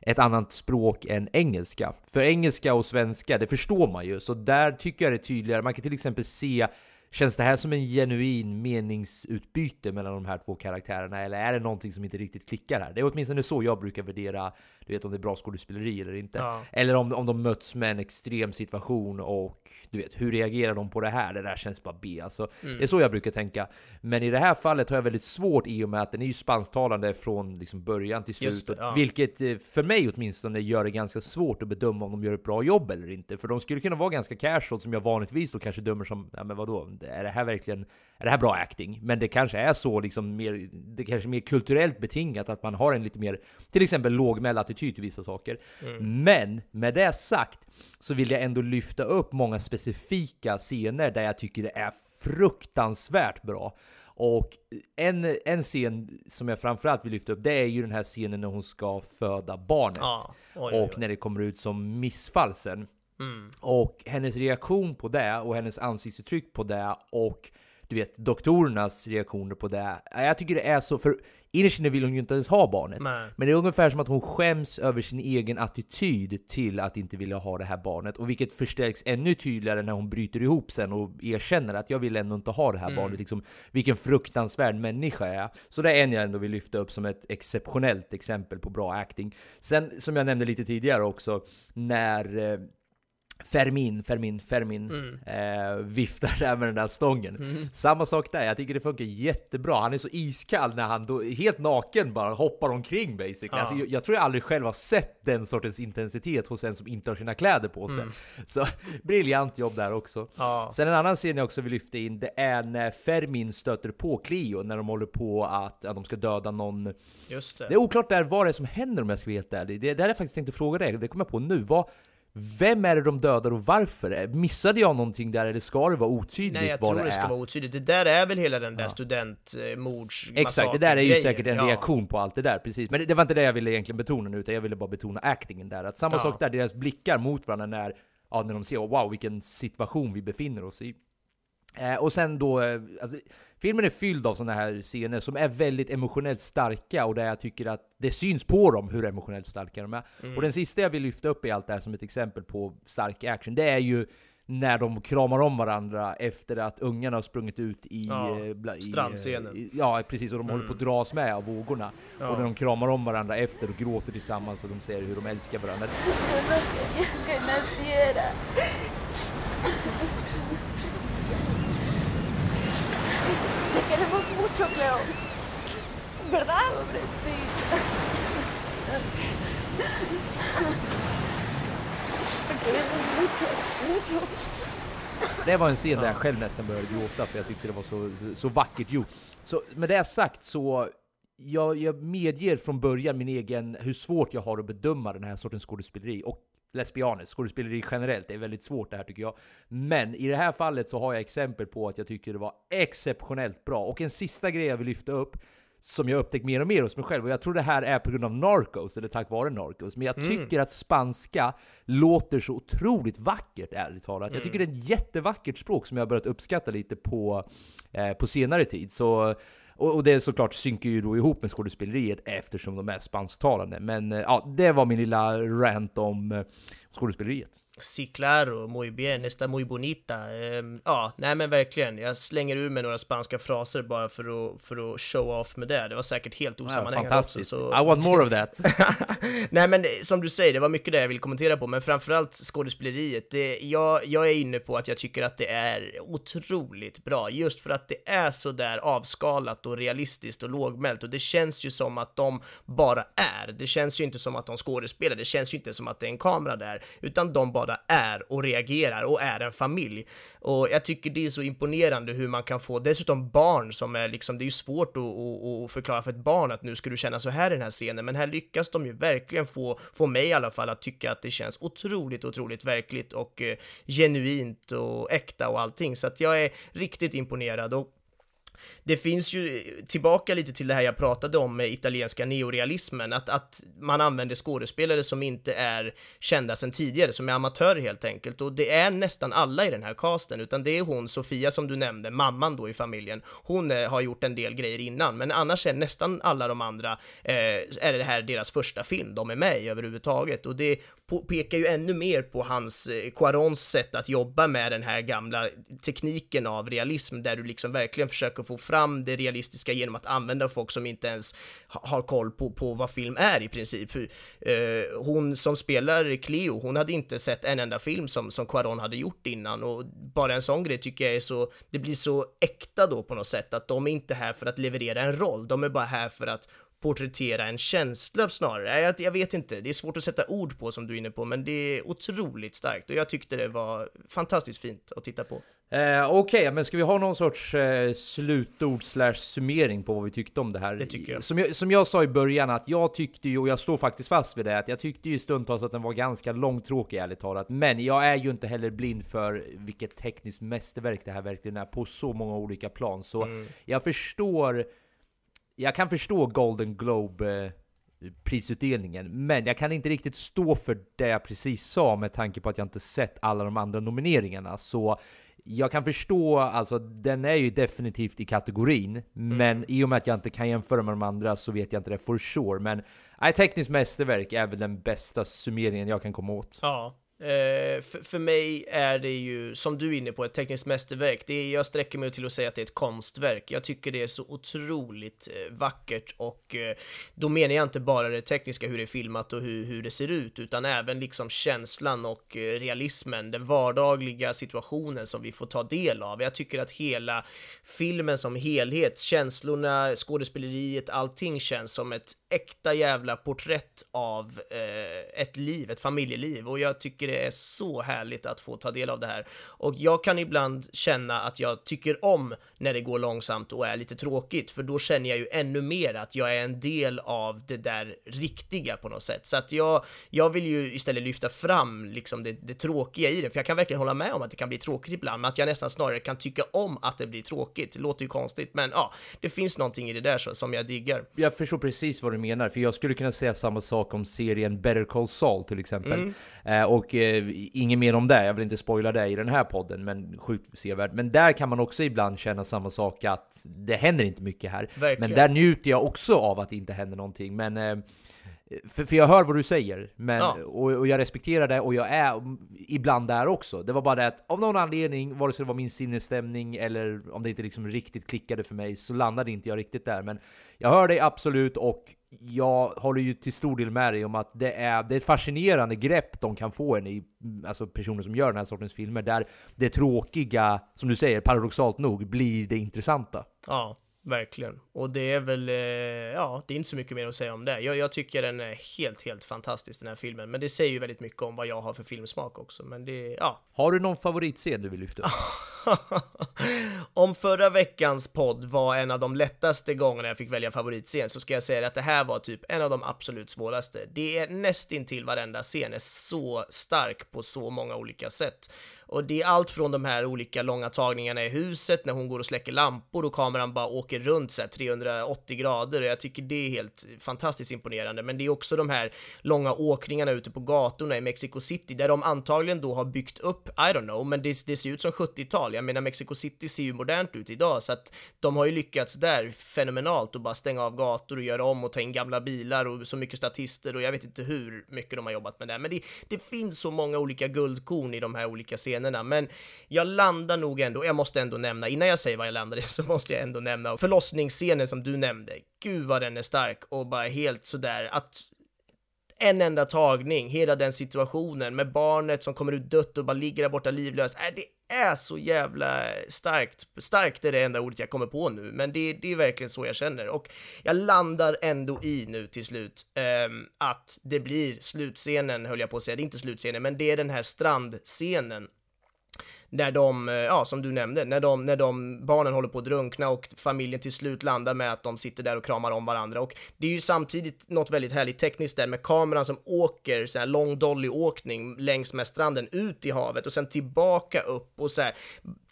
ett annat språk än engelska. För engelska och svenska, det förstår man ju, så där tycker jag det är tydligare. Man kan till exempel se Känns det här som en genuin meningsutbyte mellan de här två karaktärerna eller är det någonting som inte riktigt klickar här? Det är åtminstone så jag brukar värdera, du vet om det är bra skådespeleri eller inte. Ja. Eller om, om de möts med en extrem situation och du vet, hur reagerar de på det här? Det där känns bara B. Alltså, Mm. Det är så jag brukar tänka. Men i det här fallet har jag väldigt svårt i och med att den är ju spansktalande från liksom början till slut. det, ja. Vilket eh, för mig åtminstone gör det ganska svårt att bedöma om de gör ett bra jobb eller inte. För de skulle kunna vara ganska casual som jag vanligtvis då kanske dömer som, ja men vadå, är det här verkligen, är det här bra acting? Men det kanske är så liksom mer, det kanske är mer kulturellt betingat att man har en lite mer, till exempel lågmäld attityd till vissa saker. Men med det sagt så vill jag ändå lyfta upp många specifika scener där jag tycker det är fruktansvärt bra. Och en, en scen som jag framförallt vill lyfta upp, det är ju den här scenen när hon ska föda barnet. Ja, oj, oj, och oj. när det kommer ut som missfall sen. Mm. Och hennes reaktion på det och hennes ansiktsuttryck på det och du vet doktorernas reaktioner på det. Jag tycker det är så, för innerst inne vill hon ju inte ens ha barnet. Nej. Men det är ungefär som att hon skäms över sin egen attityd till att inte vilja ha det här barnet. Och vilket förstärks ännu tydligare när hon bryter ihop sen och erkänner att jag vill ändå inte ha det här barnet. Liksom, vilken fruktansvärd människa jag är. Så det är en jag ändå vill lyfta upp som ett exceptionellt exempel på bra acting. Sen, som jag nämnde lite tidigare också, när Fermin, Fermin, Fermin eh, viftar [laughs] där med den där stången. Samma sak där, jag tycker det funkar jättebra. Han är så iskall när han då, helt naken bara hoppar omkring basically. Ja. Alltså, jag, jag tror jag aldrig själv har sett den sortens intensitet hos en som inte har sina kläder på sig. Så [laughs] briljant jobb där också. Ja. Sen en annan scen jag också vill lyfta in, det är när Fermin stöter på Cleo när de håller på att, att de ska döda någon Just det. det är oklart där vad det är som händer om jag ska helt ärlig. Det, det hade jag faktiskt tänkt att fråga dig, det kommer jag på nu. Vad, vem är det de dödar och varför? Missade jag någonting där eller ska det vara otydligt Nej, jag vad tror det det ska är? vara otydligt. Det där är väl hela den där Ja. studentmords Exakt, det där är ju säkert en Ja. reaktion på allt det där, precis. Men det, det var inte det jag ville egentligen betona nu, utan jag ville bara betona actingen där. Att samma Ja. sak där, deras blickar mot varandra när, ja, när de ser wow vilken situation vi befinner oss i. Eh, och sen då, eh, alltså, filmen är fylld av sådana här scener som är väldigt emotionellt starka och där jag tycker att det syns på dem hur emotionellt starka de är. Mm. Och den sista jag vill lyfta upp i allt det här som ett exempel på stark action, det är ju när de kramar om varandra efter att ungarna har sprungit ut i... Ja, eh, bla- i, strandscenen. eh, i- Ja, precis. Och de håller på att dras med av vågorna. Ja. Och när de kramar om varandra efter och gråter tillsammans och de ser hur de älskar varandra. [laughs] Te queremos ¿Verdad? Sí. Te queremos mucho, mucho. Det var en scen där jag själv nästan började gråta för jag tyckte det var så, så vackert gjort. Så med det sagt så jag, jag medger från början min egen, hur svårt jag har att bedöma den här sortens skådespeleri. Och let's be honest, skådespeleri generellt är väldigt svårt det här tycker jag. Men i det här fallet så har jag exempel på att jag tycker det var exceptionellt bra. Och en sista grej jag vill lyfta upp, som jag upptäckt mer och mer hos mig själv, och jag tror det här är på grund av Narcos, eller tack vare Narcos, men jag tycker att spanska låter så otroligt vackert, ärligt talat. Jag tycker det är ett jättevackert språk som jag har börjat uppskatta lite på, eh, på senare tid. Så, och, och det såklart synkar ju då ihop med skådespeleriet eftersom de är spansktalande. Men eh, ja, det var min lilla rant om eh, skådespeleriet. Sí, claro, muy bien, está muy bonita. Ja, nej men verkligen. Jag slänger ur mig några spanska fraser bara för att, för att show off med det. Det var säkert helt Ja, osammanhängande också. Så... I want more of that. [laughs] [laughs] Nej men som du säger, det var mycket det jag vill kommentera på, men framförallt skådespeleriet. Det, jag, jag är inne på att jag tycker att det är otroligt bra, just för att det är så där avskalat och realistiskt och lågmält och det känns ju som att de bara är. Det känns ju inte som att de skådespelar, det känns ju inte som att det är en kamera där, utan de bara är och reagerar och är en familj. Och jag tycker det är så imponerande hur man kan få, dessutom barn som är liksom, det är ju svårt att, att, att förklara för ett barn att nu ska du känna så här i den här scenen, men här lyckas de ju verkligen få, få mig i alla fall att tycka att det känns otroligt, otroligt verkligt och eh, genuint och äkta och allting, så att jag är riktigt imponerad. Och det finns ju tillbaka lite till det här jag pratade om med italienska neorealismen, att, att man använder skådespelare som inte är kända sedan tidigare, som är amatörer helt enkelt. Och det är nästan alla i den här casten, utan det är hon, Sofia som du nämnde, mamman då i familjen. Hon är, har gjort en del grejer innan, men annars är nästan alla de andra, eh, är det här deras första film de är med i överhuvudtaget. Och det pekar ju ännu mer på hans, eh, Quarons sätt att jobba med den här gamla tekniken av realism, där du liksom verkligen försöker få fram det realistiska genom att använda folk som inte ens har koll på, på vad film är i princip. Eh, hon som spelar Cleo, hon hade inte sett en enda film som, som Quaron hade gjort innan och bara en sån grej tycker jag är så, det blir så äkta då på något sätt att de är inte här för att leverera en roll, de är bara här för att porträttera en känsla snarare. Jag, jag vet inte, det är svårt att sätta ord på som du är inne på, men det är otroligt starkt och jag tyckte det var fantastiskt fint att titta på. Eh, Okej, okay, men ska vi ha någon sorts eh, slutord slash summering på vad vi tyckte om det här? Det tycker jag. Som, jag. som jag sa i början, att jag tyckte ju, och jag står faktiskt fast vid det, att jag tyckte ju stundtals att den var ganska långtråkig ärligt talat. Men jag är ju inte heller blind för vilket tekniskt mästerverk det här verkligen är på så många olika plan. Så mm. jag förstår jag kan förstå Golden Globe eh, prisutdelningen, men jag kan inte riktigt stå för det jag precis sa med tanke på att jag inte sett alla de andra nomineringarna. Så jag kan förstå, alltså den är ju definitivt i kategorin, mm. men i och med att jag inte kan jämföra med de andra så vet jag inte det for sure. Men nej, tekniskt mästerverk är väl den bästa summeringen jag kan komma åt. Ja, Eh, för, för mig är det ju, som du är inne på, ett tekniskt mästerverk. Det är, jag sträcker mig till att säga att det är ett konstverk. Jag tycker det är så otroligt eh, vackert och eh, då menar jag inte bara det tekniska, hur det är filmat och hur, hur det ser ut, utan även liksom känslan och eh, realismen, den vardagliga situationen som vi får ta del av. Jag tycker att hela filmen som helhet, känslorna, skådespeleriet, allting känns som ett äkta jävla porträtt av eh, ett liv, ett familjeliv och jag tycker det är så härligt att få ta del av det här. Och jag kan ibland känna att jag tycker om när det går långsamt och är lite tråkigt, för då känner jag ju ännu mer att jag är en del av det där riktiga på något sätt. Så att jag, jag vill ju istället lyfta fram liksom det, det tråkiga i det, för jag kan verkligen hålla med om att det kan bli tråkigt ibland, men att jag nästan snarare kan tycka om att det blir tråkigt. Det låter ju konstigt, men ja, det finns någonting i det där så, som jag diggar. Jag förstår precis vad du menar, för jag skulle kunna säga samma sak om serien Better Call Saul till exempel. Mm. Eh, och inget mer om det, jag vill inte spoila det i den här podden, men sjukt sevärd. Men där kan man också ibland känna samma sak, att det händer inte mycket här. Verkligen. Men där njuter jag också av att det inte händer någonting. Men eh, för, för, jag hör vad du säger, men, ja. och, och, jag respekterar det och jag är ibland där också. Det var bara det att av någon anledning, vare sig det var min sinnesstämning eller om det inte liksom riktigt klickade för mig, så landade inte jag riktigt där. Men jag hör dig absolut och jag håller ju till stor del med dig om att det är, det är ett fascinerande grepp de kan få en i, alltså personer som gör den här sortens filmer, där det tråkiga, som du säger, paradoxalt nog, blir det intressanta. Ja, Verkligen. Och det är väl, eh, ja, det är inte så mycket mer att säga om det. Jag, jag, tycker den är helt, helt fantastisk den här filmen. Men det säger ju väldigt mycket om vad jag har för filmsmak också. Men det, ja. Har du någon favoritscen du vill lyfta [laughs] om förra veckans podd var en av de lättaste gångerna jag fick välja favoritscen så ska jag säga att det här var typ en av de absolut svåraste. Det är nästintill varenda scen är så stark på så många olika sätt. Och det är allt från de här olika långa tagningarna i huset när hon går och släcker lampor och kameran bara åker runt så 380 grader och jag tycker det är helt fantastiskt imponerande. Men det är också de här långa åkningarna ute på gatorna i Mexico City där de antagligen då har byggt upp, I don't know, men det, det ser ut som 70-tal. Jag menar Mexico City ser ju modernt ut idag så att de har ju lyckats där fenomenalt och bara stänga av gator och göra om och ta in gamla bilar och så mycket statister och jag vet inte hur mycket de har jobbat med det. Men det, det finns så många olika guldkorn i de här olika scenerna scenerna, men jag landar nog ändå, jag måste ändå nämna, innan jag säger vad jag landar i [laughs] så måste jag ändå nämna förlossningsscenen som du nämnde. Gud vad den är stark och bara helt sådär att en enda tagning, hela den situationen med barnet som kommer ut dött och bara ligger där borta livlöst. Äh, det är så jävla starkt. Starkt är det enda ordet jag kommer på nu, men det, det är verkligen så jag känner. Och jag landar ändå i nu till slut um, att det blir slutscenen, höll jag på att säga. Det är inte slutscenen, men det är den här strandscenen när de, eh, ja som du nämnde, när de, när de barnen håller på att drunkna och familjen till slut landar med att de sitter där och kramar om varandra och det är ju samtidigt något väldigt härligt tekniskt där med kameran som åker så här lång dolly-åkning längs med stranden ut i havet och sen tillbaka upp och så här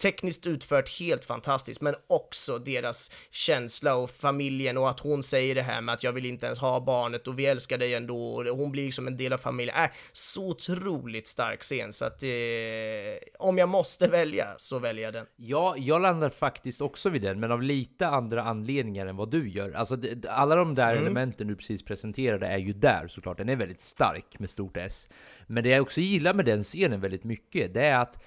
tekniskt utfört helt fantastiskt men också deras känsla och familjen och att hon säger det här med att jag vill inte ens ha barnet och vi älskar dig ändå och hon blir liksom en del av familjen. Äh, så otroligt stark scen så att eh, om jag måste välja så väljer jag den. Ja, jag landar faktiskt också vid den, men av lite andra anledningar än vad du gör. Alltså, det, alla de där Mm. elementen du precis presenterade är ju där såklart. Den är väldigt stark med stort S. Men det jag också gillar med den scenen väldigt mycket, det är att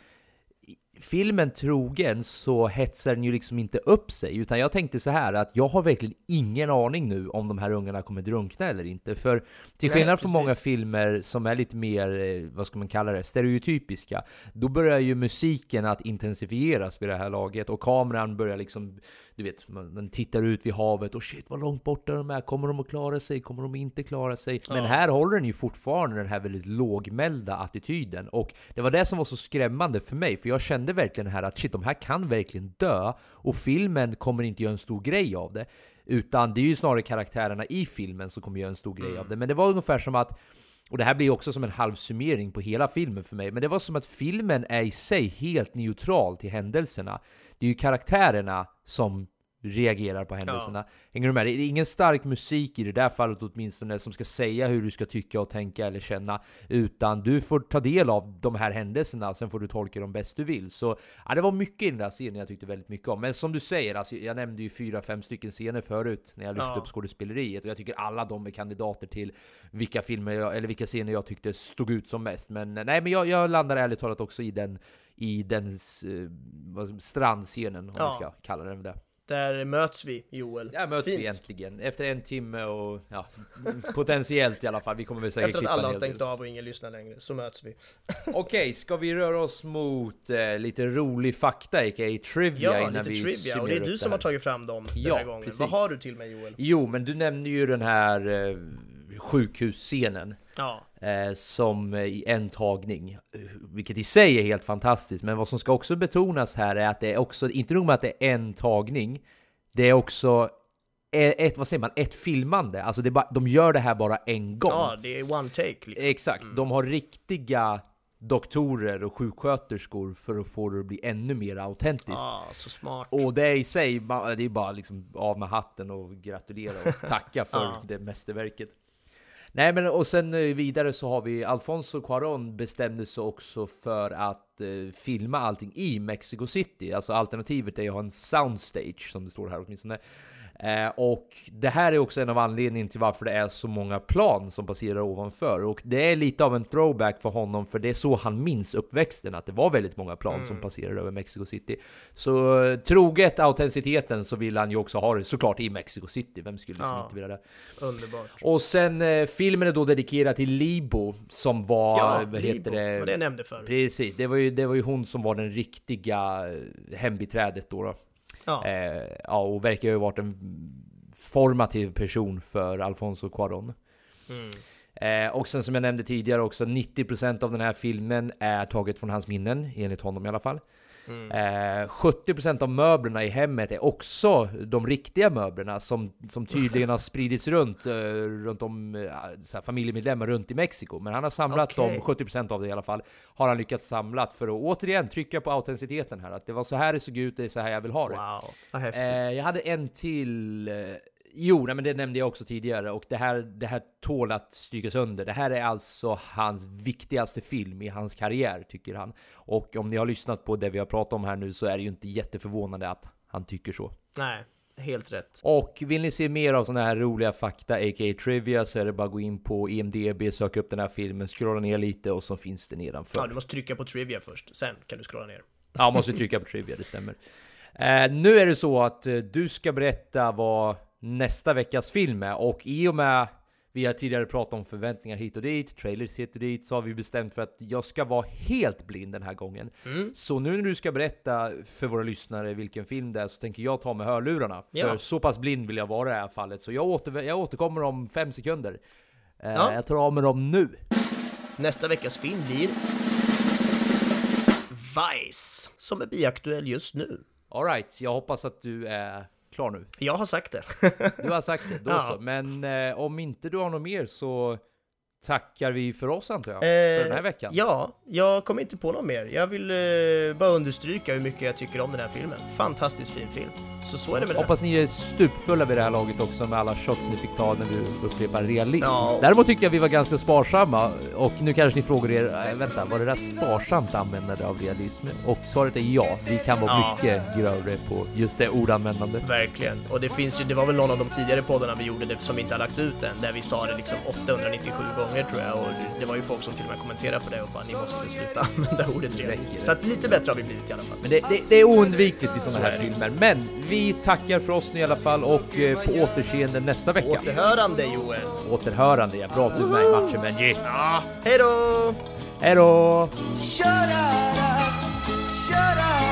filmen trogen så hetsar den ju liksom inte upp sig, utan jag tänkte så här att jag har verkligen ingen aning nu om de här ungarna kommer drunkna eller inte. För till skillnad från många filmer som är lite mer, eh, vad ska man kalla det, stereotypiska, då börjar ju musiken att intensifieras vid det här laget och kameran börjar liksom, du vet, man, tittar ut vid havet och shit vad långt borta de är, kommer de att klara sig, kommer de inte klara sig? Men Ja. här håller den ju fortfarande den här väldigt lågmälda attityden och det var det som var så skrämmande för mig, för jag kände verkligen här att shit, de här kan verkligen dö och filmen kommer inte göra en stor grej av det. Utan det är ju snarare karaktärerna i filmen som kommer göra en stor grej av det. Men det var ungefär som att och det här blir också som en halv summering på hela filmen för mig, men det var som att filmen är i sig helt neutral till händelserna. Det är ju karaktärerna som reagerar på händelserna. Hänger du med? Det är ingen stark musik i det där fallet åtminstone som ska säga hur du ska tycka och tänka eller känna, utan du får ta del av de här händelserna, sen får du tolka dem bäst du vill. Så ja, det var mycket i den där scenen jag tyckte väldigt mycket om. Men som du säger, alltså, jag nämnde ju fyra, fem stycken scener förut när jag lyfte Ja. upp skådespeleriet och jag tycker alla de är kandidater till vilka filmer jag, eller vilka scener jag tyckte stod ut som mest. Men nej, men jag, jag landar ärligt talat också i den i den strandscenen, om Ja. vi ska kalla den det. Där möts vi, Joel. Där möts Fint. vi äntligen, efter en timme och ja, [laughs] potentiellt i alla fall. Vi kommer väl säkert Efter att alla har stängt del. av och ingen lyssnar längre, så möts vi. [laughs] Okej, ska vi röra oss mot eh, lite rolig fakta, a.k.a. trivia, Ja, lite vi trivia, och det är du som har tagit fram dem den Ja, här gången. precis. Vad har du till mig Joel? Jo, men du nämnde ju den här eh, sjukhusscenen. Ja. Eh, som eh, i en tagning, vilket i sig är helt fantastiskt. Men vad som ska också betonas här är att det är också, inte nog med att det är en tagning, det är också eh, ett, vad säger man, ett filmande. Alltså det bara, de gör det här bara en gång. Ja, det är one take liksom. Exakt, de har riktiga doktorer och sjuksköterskor för att få det att bli ännu mer autentiskt. Ja, så smart. Och det i sig, det är bara liksom av med hatten och gratulera och [laughs] tacka för Ja. det mästerverket. Nej men och sen eh, vidare så har vi Alfonso Cuarón bestämde sig också för att eh, filma allting i Mexico City. Alltså alternativet är att ha en soundstage som det står här åtminstone. Eh, och det här är också en av anledningarna till varför det är så många plan som passerar ovanför. Och det är lite av en throwback för honom, för det är så han minns uppväxten, att det var väldigt många plan som passerade över Mexico City. Så eh, troget autenticiteten så vill han ju också ha det såklart i Mexico City, vem skulle liksom Ja. inte vilja det? Underbart. Och sen eh, filmen är då dedikerad till Libo som var, Ja, vad Libo, heter det? vad det jag nämnde förut. Precis, det var, ju, det var ju hon som var den riktiga eh, hembiträdet då. då. Ja. Eh, ja, och verkar ju ha varit en formativ person för Alfonso Cuarón. Mm. Eh, och sen som jag nämnde tidigare också, 90% av den här filmen är taget från hans minnen, enligt honom i alla fall. Mm. Eh, 70% av möblerna i hemmet är också de riktiga möblerna som, som tydligen har spridits runt, eh, runt om eh, familjemedlemmar runt i Mexiko. Men han har samlat Okej. dem, 70% av det i alla fall, har han lyckats samla för att återigen trycka på autenticiteten här. Att det var så här det såg ut, det är så här jag vill ha det. Wow. Eh, jag hade en till. Jo, nej, men det nämnde jag också tidigare och det här, det här tål att strykas under. Det här är alltså hans viktigaste film i hans karriär, tycker han. Och om ni har lyssnat på det vi har pratat om här nu så är det ju inte jätteförvånande att han tycker så. Nej, helt rätt. Och vill ni se mer av sådana här roliga fakta, a.k.a. trivia, så är det bara att gå in på IMDB, söka upp den här filmen, scrolla ner lite och så finns det nedanför. Ja, du måste trycka på trivia först, sen kan du scrolla ner. Ja, man måste trycka på trivia, det stämmer. Eh, nu är det så att eh, du ska berätta vad nästa veckas film är och i och med vi har tidigare pratat om förväntningar hit och dit, trailers hit och dit, så har vi bestämt för att jag ska vara helt blind den här gången. Mm. Så nu när du ska berätta för våra lyssnare vilken film det är så tänker jag ta med hörlurarna. Ja. För så pass blind vill jag vara i det här fallet. Så jag, åter, jag återkommer om fem sekunder. Eh, Ja. Jag tar av mig dem nu. Nästa veckas film blir Vice, som är biaktuell just nu. Alright, jag hoppas att du är klar nu. Jag har sagt det. Du har sagt det, då [laughs] Ja. så. Men eh, om inte du har något mer så tackar vi för oss antar jag, Eh, för den här veckan. Ja, jag kommer inte på något mer. Jag vill eh, bara understryka hur mycket jag tycker om den här filmen. Fantastiskt fin film. Så så är det väl. Hoppas ni är stupfulla vid det här laget också med alla shots ni fick ta när du upprepar realism. Ja. Däremot tycker jag vi var ganska sparsamma och nu kanske ni frågar er, äh, vänta, var det där sparsamt användande av realism? Och svaret är ja, vi kan vara Ja. mycket grövre på just det ordanvändandet. Verkligen. Och det finns ju, det var väl någon av de tidigare poddarna vi gjorde det, som vi inte har lagt ut än, där vi sa det liksom 897 gånger gånger tror jag och det var ju folk som till och med kommenterade på det och bara ni måste sluta använda ordet realism. Så att lite bättre har vi blivit i alla fall. Men det, det, det är oundvikligt i sådana här filmer. Men vi tackar för oss nu i alla fall och på återseende nästa vecka. Återhörande Joel! Återhörande ja, bra att du är med i matchen Benji. Ja, Hejdå! Hej då! Chorarás, chorarás